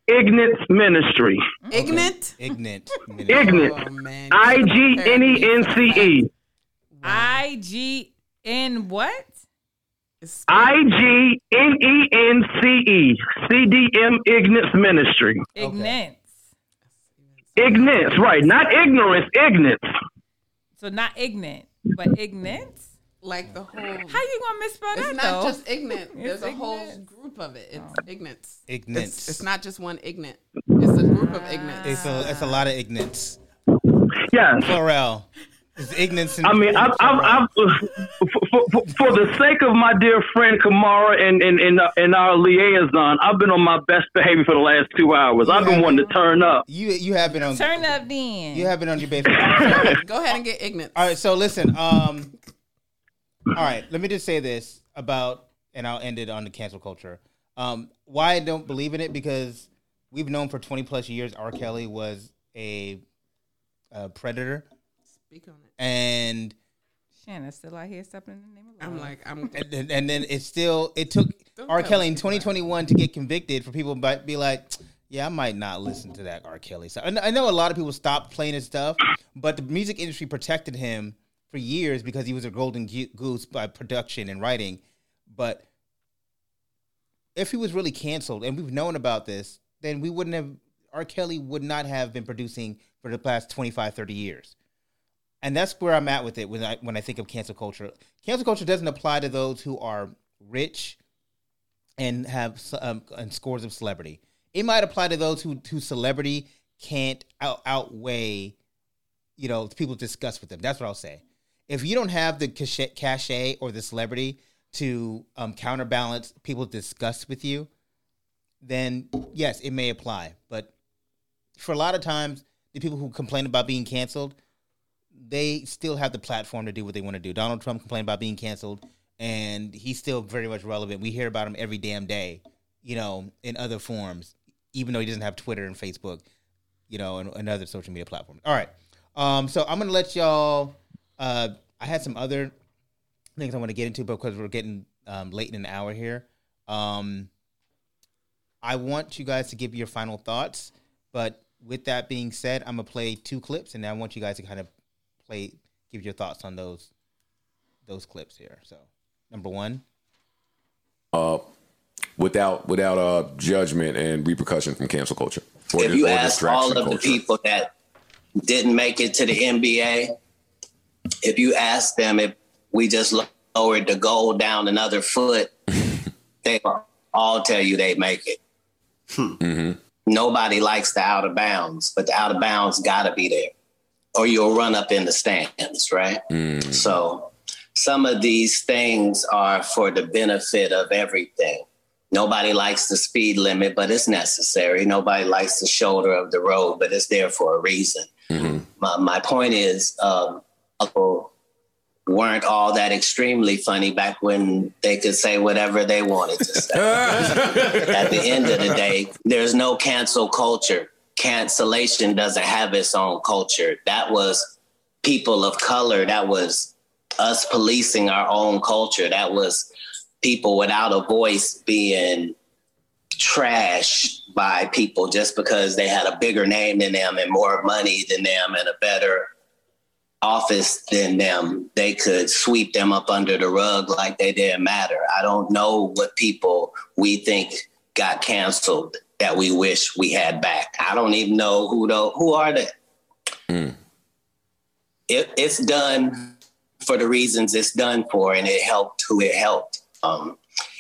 Ignorance Ministry. Ignorant. Ignorant. Ignorant. Oh. I G N E N C E. I G N what? I G N E N C E. C D M Ignorance Ministry. Ignorance. Ignorance, right? Not ignorance. Ignorance. So not ignorant, but ignorance. Like the whole. How you gonna misspell It's that not though? just ignorant. [laughs] There's a whole group of it. It's ignorance. Ignorance. It's, it's not just one ignorant. It's a group of ignorance. It's a, it's a lot of ignorance. Yes. Plural. It's ignorance. And, I mean, I've, I've, I've, for, for, for the sake of my dear friend Kamara and, and, and, and our liaison, I've been on my best behavior for the last two hours. I've been wanting to turn up. you you have been on. Turn up then. You have been on your best. [laughs] all Go ahead and get ignorant. All right, So listen. Um. All right. Let me just say this about, and I'll end it on the cancel culture. Um. Why I don't believe in it because we've known for twenty plus years R. Kelly was a, a predator, Speak on it. and Shanna's still out here stepping in the name of love. I'm like, I'm. [laughs] and, then- and then it still it took [laughs] Don't R. tell Kelly in to 2021 to get convicted for people to be like, Yeah, I might not listen to that R. Kelly stuff. I know a lot of people stopped playing his stuff, but the music industry protected him for years because he was a golden goose by production and writing. But if he was really canceled, and we've known about this, then we wouldn't have. R. Kelly would not have been producing for the past 25, 30 years. And that's where I'm at with it when I when I think of cancel culture. Cancel culture doesn't apply to those who are rich and have um, and scores of celebrity. It might apply to those who whose celebrity can't out, outweigh, you know, people discuss with them. That's what I'll say. If you don't have the cachet or the celebrity to um, counterbalance people discuss with you, then yes, it may apply. But for a lot of times, the people who complain about being canceled, they still have the platform to do what they want to do. Donald Trump complained about being canceled, and he's still very much relevant. We hear about him every damn day, you know, in other forms, even though he doesn't have Twitter and Facebook, you know, and, and other social media platforms. All right. Um, so I'm gonna let y'all. Uh, I had some other things I want to get into, but because we're getting um, late in an hour here, um, I want you guys to give your final thoughts. But with that being said, I'm gonna play two clips, and I want you guys to kind of play, give your thoughts on those those clips here. So, number one, uh, without without uh judgment and repercussion from cancel culture. if you ask all of culture. the people that didn't make it to the NBA, if you ask them if we just lowered the goal down another foot, [laughs] they all tell you they make it. Hmm. Mm-hmm. Nobody likes the out of bounds, but the out of bounds got to be there, or you'll run up in the stands, right? Mm. So some of these things are for the benefit of everything. Nobody likes the speed limit, but it's necessary. Nobody likes the shoulder of the road, but it's there for a reason. Mm-hmm. My, my, point is, um, weren't all that extremely funny back when they could say whatever they wanted to say. [laughs] At the end of the day, there's no cancel culture. Cancellation doesn't have its own culture. That was people of color. That was us policing our own culture. That was people without a voice being trashed by people just because they had a bigger name than them and more money than them and a better office than them, they could sweep them up under the rug like they didn't matter. I don't know what people we think got canceled that we wish we had back. I don't even know who the who are they. Mm. It, it's done for the reasons it's done for, and it helped who it helped. Um,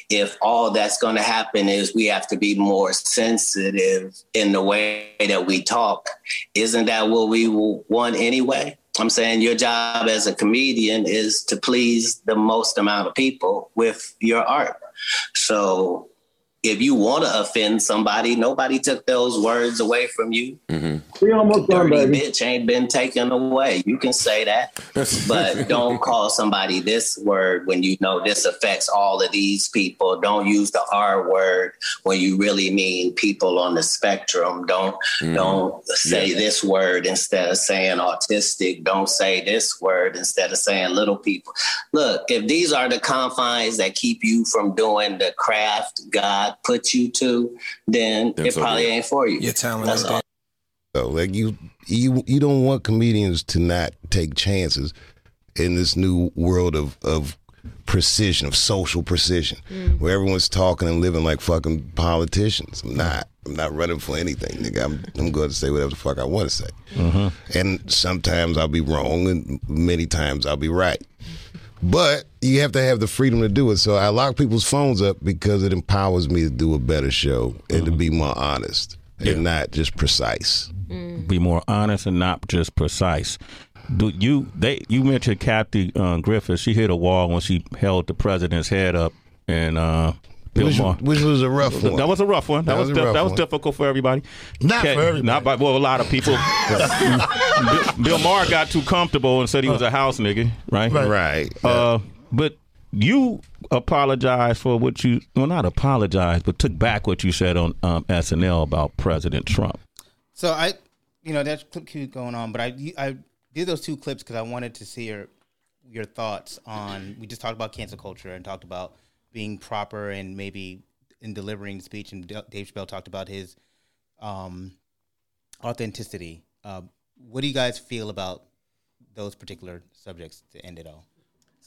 if all that's going to happen is we have to be more sensitive in the way that we talk, isn't that what we want anyway? I'm saying your job as a comedian is to please the most amount of people with your art. So if you want to offend somebody, nobody took those words away from you. Mm-hmm. We almost Dirty done, baby. bitch ain't been taken away. You can say that, [laughs] but don't call somebody this word when you know this affects all of these people. Don't use the R word when you really mean people on the spectrum. Don't mm-hmm. don't say yeah. this word instead of saying autistic. Don't say this word instead of saying little people. Look, if these are the confines that keep you from doing the craft God put you to, then That's it probably okay. ain't for you. Your talent That's all. So, like you, you, you don't want comedians to not take chances in this new world of of precision, of social precision, mm. where everyone's talking and living like fucking politicians. I'm not. I'm not running for anything, nigga. I'm, I'm going to say whatever the fuck I want to say. Mm-hmm. And sometimes I'll be wrong, and many times I'll be right. But you have to have the freedom to do it. So I lock people's phones up because it empowers me to do a better show and mm-hmm. to be more honest yeah. and not just precise. Mm. Be more honest and not just precise. Do you they you mentioned Kathy uh, Griffin? She hit a wall when she held the president's head up and uh, Bill which, Maher. Which was a rough one. That was a rough one. That, that was, was that one. was difficult for everybody. Not for everybody. Not by well, a lot of people. [laughs] Bill Maher got too comfortable and said he was a house nigga. Right. Right. right. Uh, but you apologized for what you well not apologized, but took back what you said on um, SNL about President Trump. So I, you know, that's clip cute going on, but I I did those two clips because I wanted to see your your thoughts on. We just talked about cancel culture and talked about being proper and maybe in delivering speech. And Dave Chappelle talked about his um, authenticity. Uh, what do you guys feel about those particular subjects to end it all?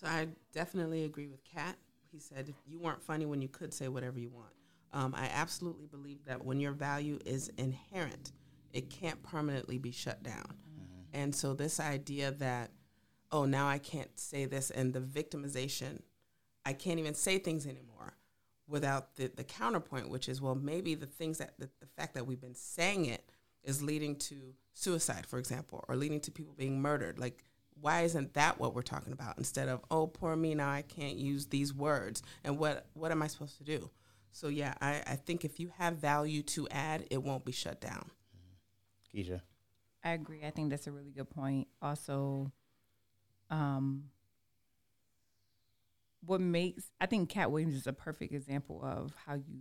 So I definitely agree with Katt. He said you weren't funny when you could say whatever you want. Um, I absolutely believe that when your value is inherent, it can't permanently be shut down. Mm-hmm. And so this idea that oh now I can't say this and the victimization, I can't even say things anymore without the, the counterpoint, which is well maybe the things that the, the fact that we've been saying it is leading to suicide, for example, or leading to people being murdered. Like why isn't that what we're talking about? Instead of oh poor me now i can't use these words. And what what am i supposed to do? So yeah i, I think if you have value to add it won't be shut down. Keisha. i agree. I think that's a really good point. Also um what makes i think Katt Williams is a perfect example of how you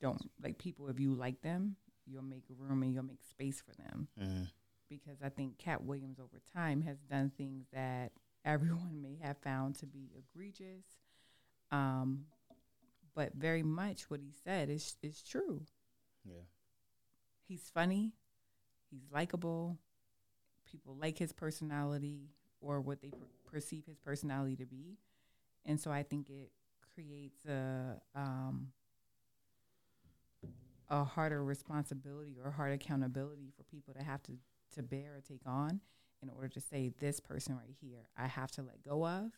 don't like people if you like them you'll make room and you'll make space for them. Mm-hmm because I think Katt Williams over time has done things that [laughs] everyone may have found to be egregious. Um, but very much what he said is is true. Yeah. He's funny. He's likable. People like his personality or what they per- perceive his personality to be. And so I think it creates a um, a harder responsibility or hard accountability for people to have to to bear or take on in order to say this person right here I have to let go of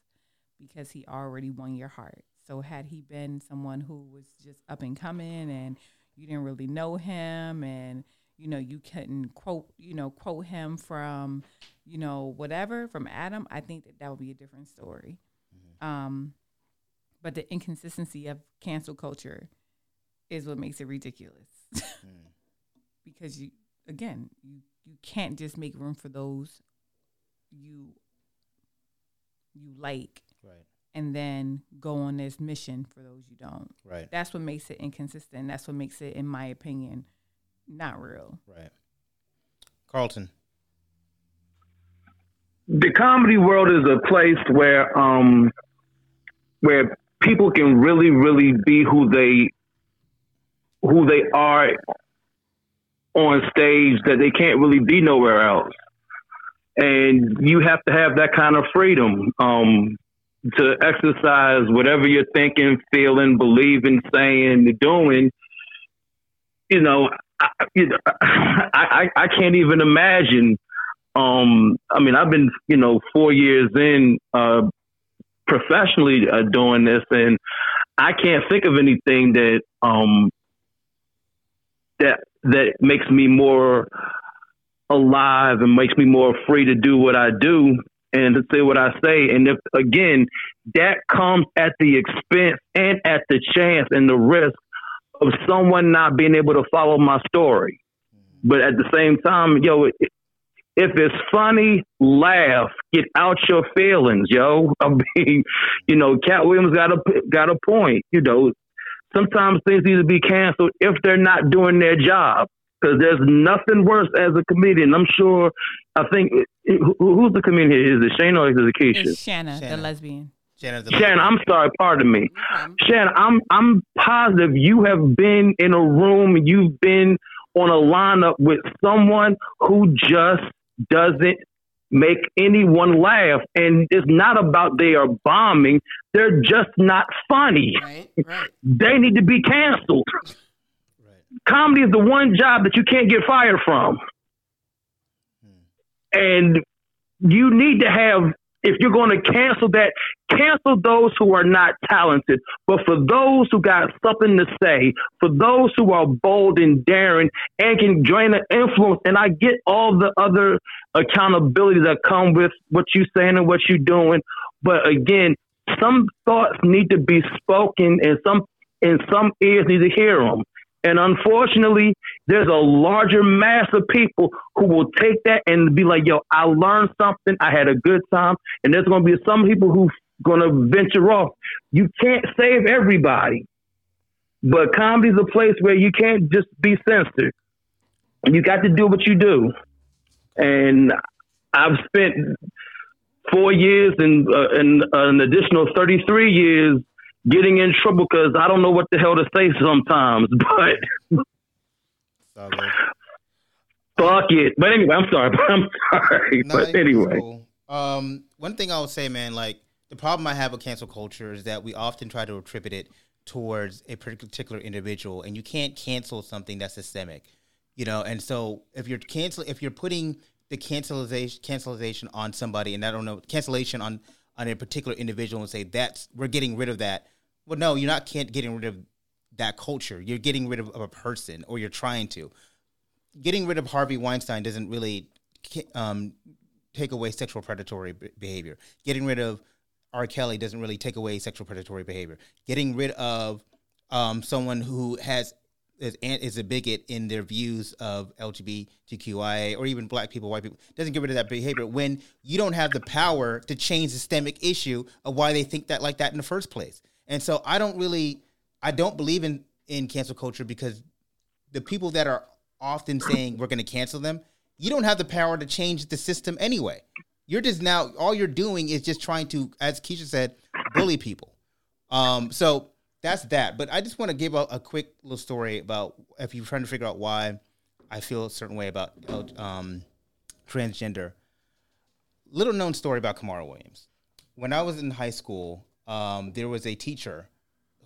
because he already won your heart. So had he been someone who was just up and coming and you didn't really know him and you know you couldn't quote you know quote him from you know whatever from Adam, I think that that would be a different story. Mm-hmm. Um, but the inconsistency of cancel culture is what makes it ridiculous. [laughs] mm. Because you again, you you can't just make room for those you you like right. and then go on this mission for those you don't. Right. That's what makes it inconsistent. That's what makes it in my opinion not real. Right. Carlton. The comedy world is a place where um where people can really really be who they who they are on stage that they can't really be nowhere else. And you have to have that kind of freedom um, to exercise whatever you're thinking, feeling, believing, saying, doing. You know, I, you know, I, I, I can't even imagine. Um, I mean, I've been, you know, four years in uh, professionally uh, doing this, and I can't think of anything that um, that that makes me more alive and makes me more free to do what I do and to say what I say. And if again, that comes at the expense and at the chance and the risk of someone not being able to follow my story. But at the same time, yo, if it's funny, laugh, get out your feelings, yo. [laughs] I mean, you know, Katt Williams got a got a point. You know, sometimes things need to be canceled if they're not doing their job. Because there's nothing worse as a comedian. I'm sure. I think who's the comedian here? Is it Shane or is it Keisha? It's Shanna, Shanna. the lesbian. Shanna, the Shanna, I'm sorry. Pardon me, okay. Shanna. I'm I'm positive you have been in a room. You've been on a lineup with someone who just doesn't make anyone laugh. And it's not about they are bombing, they're just not funny. Right, right. They need to be canceled. Right. Comedy is the one job that you can't get fired from. Hmm. And you need to have if you're going to cancel that, cancel those who are not talented. But for those who got something to say, for those who are bold and daring and can drain the influence, and I get all the other accountability that come with what you're saying and what you're doing. But again, some thoughts need to be spoken, and some and some ears need to hear them. And unfortunately, there's a larger mass of people who will take that and be like, yo, I learned something. I had a good time. And there's going to be some people who going to venture off. You can't save everybody. But comedy's a place where you can't just be censored. You got to do what you do. And I've spent four years and, uh, and uh, an additional 33 years getting in trouble because I don't know what the hell to say sometimes. [laughs] But. Fuck it. But anyway, I'm sorry. [laughs] I'm sorry. No, but anyway. cool. Um, one thing I would say, man, like the problem I have with cancel culture is that we often try to attribute it towards a particular individual, and you can't cancel something that's systemic, you know. And so if you're cancel, if you're putting the cancellation cancellation on somebody, and I don't know cancellation on on a particular individual, and say that's we're getting rid of that. Well, no, you're not can't getting rid of that culture. You're getting rid of, of a person, or you're trying to getting rid of Harvey Weinstein doesn't really um, take away sexual predatory behavior. Getting rid of R. Kelly doesn't really take away sexual predatory behavior. Getting rid of um, someone who has is, is a bigot in their views of LGBTQIA or even black people, white people, doesn't get rid of that behavior when you don't have the power to change the systemic issue of why they think that like that in the first place. And so I don't really, I don't believe in in cancel culture because the people that are often saying we're going to cancel them, you don't have the power to change the system anyway. You're just now all you're doing is just trying to, as Keisha said, bully people. Um, so that's that. But I just want to give a, a, quick little story about if you're trying to figure out why I feel a certain way about um, transgender. Little known story about Kamara Williams. When I was in high school, um, there was a teacher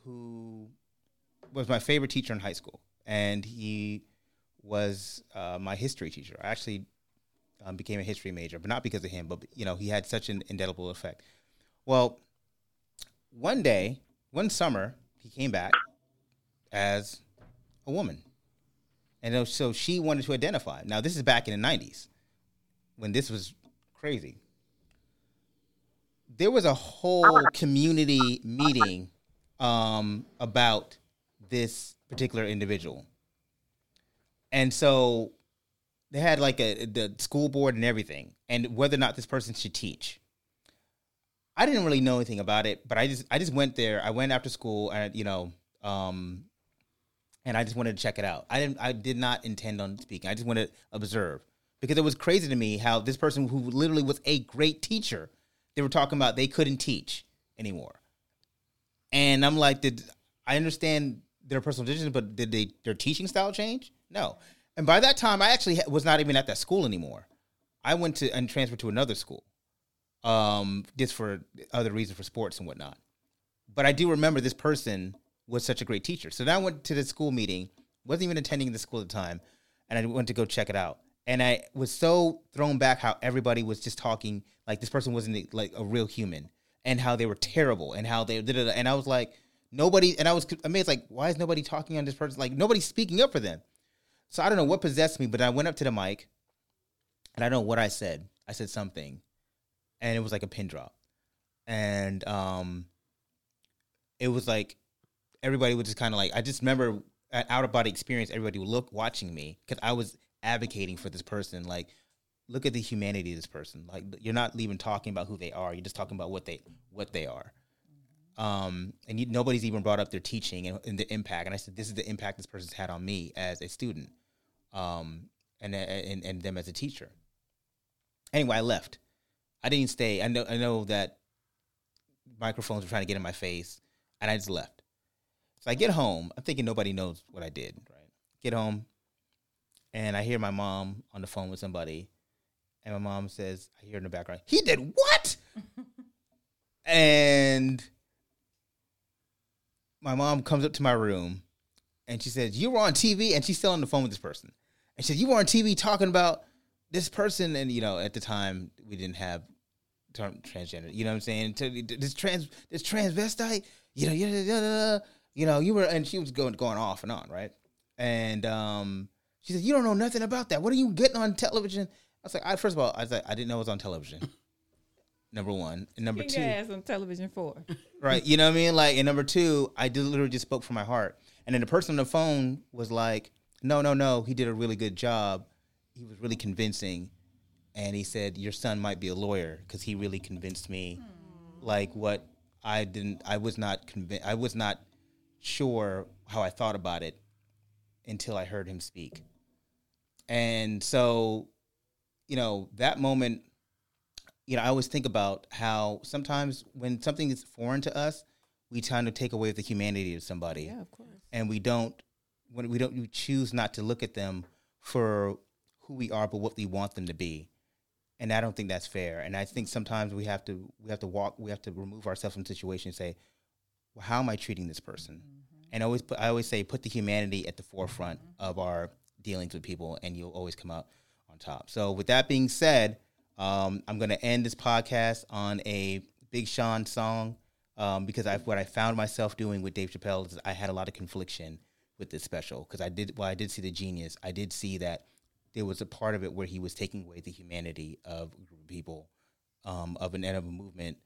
who was my favorite teacher in high school, and he was uh, my history teacher. I actually um, became a history major, but not because of him, but you know he had such an indelible effect. Well, one day, one summer, he came back as a woman, and so she wanted to identify. Now this is back in the '90s when this was crazy. There was a whole community meeting um, about this particular individual and so they had like a the school board and everything, and whether or not this person should teach. I didn't really know anything about it, but I just I just went there. I went after school, and you know, um, and I just wanted to check it out. I didn't. I did not intend on speaking. I just wanted to observe because it was crazy to me how this person who literally was a great teacher, they were talking about they couldn't teach anymore, and I'm like, did I understand their personal decisions, but did they their teaching style change? No. And by that time, I actually was not even at that school anymore. I went to and transferred to another school, um, just for other reasons for sports and whatnot. But I do remember this person was such a great teacher. So then I went to the school meeting, wasn't even attending the school at the time, and I went to go check it out. And I was so thrown back how everybody was just talking like this person wasn't like a real human, and how they were terrible, and how they did it. And I was like, nobody. And I was amazed, like, why is nobody talking on this person? Like nobody's speaking up for them. So I don't know what possessed me, but I went up to the mic and I don't know what I said. I said something and it was like a pin drop. And um it was like everybody was just kind of like I just remember an out of body experience everybody would look watching me cuz I was advocating for this person like look at the humanity of this person. Like you're not even talking about who they are. You're just talking about what they what they are. Um, and you, nobody's even brought up their teaching and, and, the impact. And I said, this is the impact this person's had on me as a student um, and, and and them as a teacher. Anyway, I left. I didn't stay. I know I know that microphones were trying to get in my face, and I just left. So I get home. I'm thinking nobody knows what I did. Right? Get home, and I hear my mom on the phone with somebody, and my mom says, I hear in the background, "He did what?" [laughs] and my mom comes up to my room, and she says, "You were on TV," and she's still on the phone with this person and she said, "You were on TV talking about this person," and you know, at the time we didn't have term transgender. You know what I'm saying? This trans, this transvestite. You know, you, you know, you were, and she was going going off and on, right? And um, she said, "You don't know nothing about that. What are you getting on television?" I was like, I, first of all, I was like, I didn't know it was on television. number one, and number two, ass on television for right? You know what I mean? Like, and number two, I did literally just spoke from my heart, and then the person on the phone was like, no, no, no, he did a really good job. He was really convincing. And he said, Your son might be a lawyer because he really convinced me. Like what I didn't, I was not convinced, I was not sure how I thought about it until I heard him speak. And so, you know, that moment, you know, I always think about how sometimes when something is foreign to us, we tend to take away the humanity of somebody. Yeah, of course. And we don't when we don't we choose not to look at them for who we are, but what we want them to be. And I don't think that's fair. And I think sometimes we have to we have to walk we have to remove ourselves from situation and say, well, how am I treating this person? Mm-hmm. And I always put, I always say put the humanity at the forefront mm-hmm. of our dealings with people, and you'll always come out on top. So with that being said, um, I'm going to end this podcast on a Big Sean song um, because I, what I found myself doing with Dave Chappelle is I had a lot of confliction with this special because I did well I did see the genius I did see that there was a part of it where he was taking away the humanity of a group of people um, of an end of a movement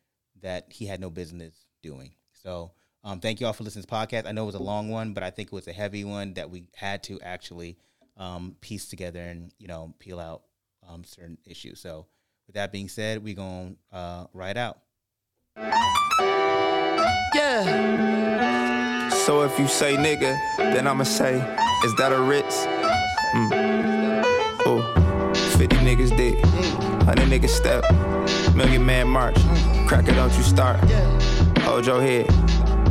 that he had no business doing. So um, thank you all for listening to this podcast. I know it was a long one, but I think it was a heavy one that we had to actually um, piece together and you know peel out um, certain issues. So with that being said, we're gonna uh, ride out. Yeah. So if you say nigga, then I'ma say, is that a Ritz? Mm. Oh, 50 niggas dick, 100 niggas step, million man march. Cracker, don't you start. Hold your head,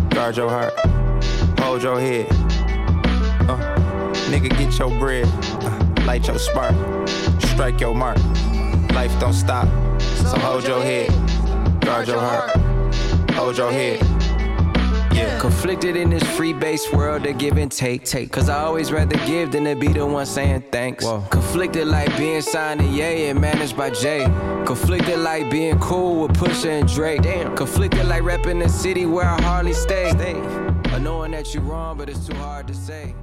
guard your heart. Hold your head. Uh, nigga, get your bread, uh, light your spark, strike your mark. Life don't stop, so hold your head, guard your heart. Hold your head. Yeah. Conflicted in this free base world of give and take. take. Cause I always rather give than to be the one saying thanks. Whoa. Conflicted like being signed to Ye and managed by Jay. Conflicted like being cool with Pusha and Drake. Damn. Conflicted like repping the city where I hardly stay. stay. knowing that you're wrong, but it's too hard to say.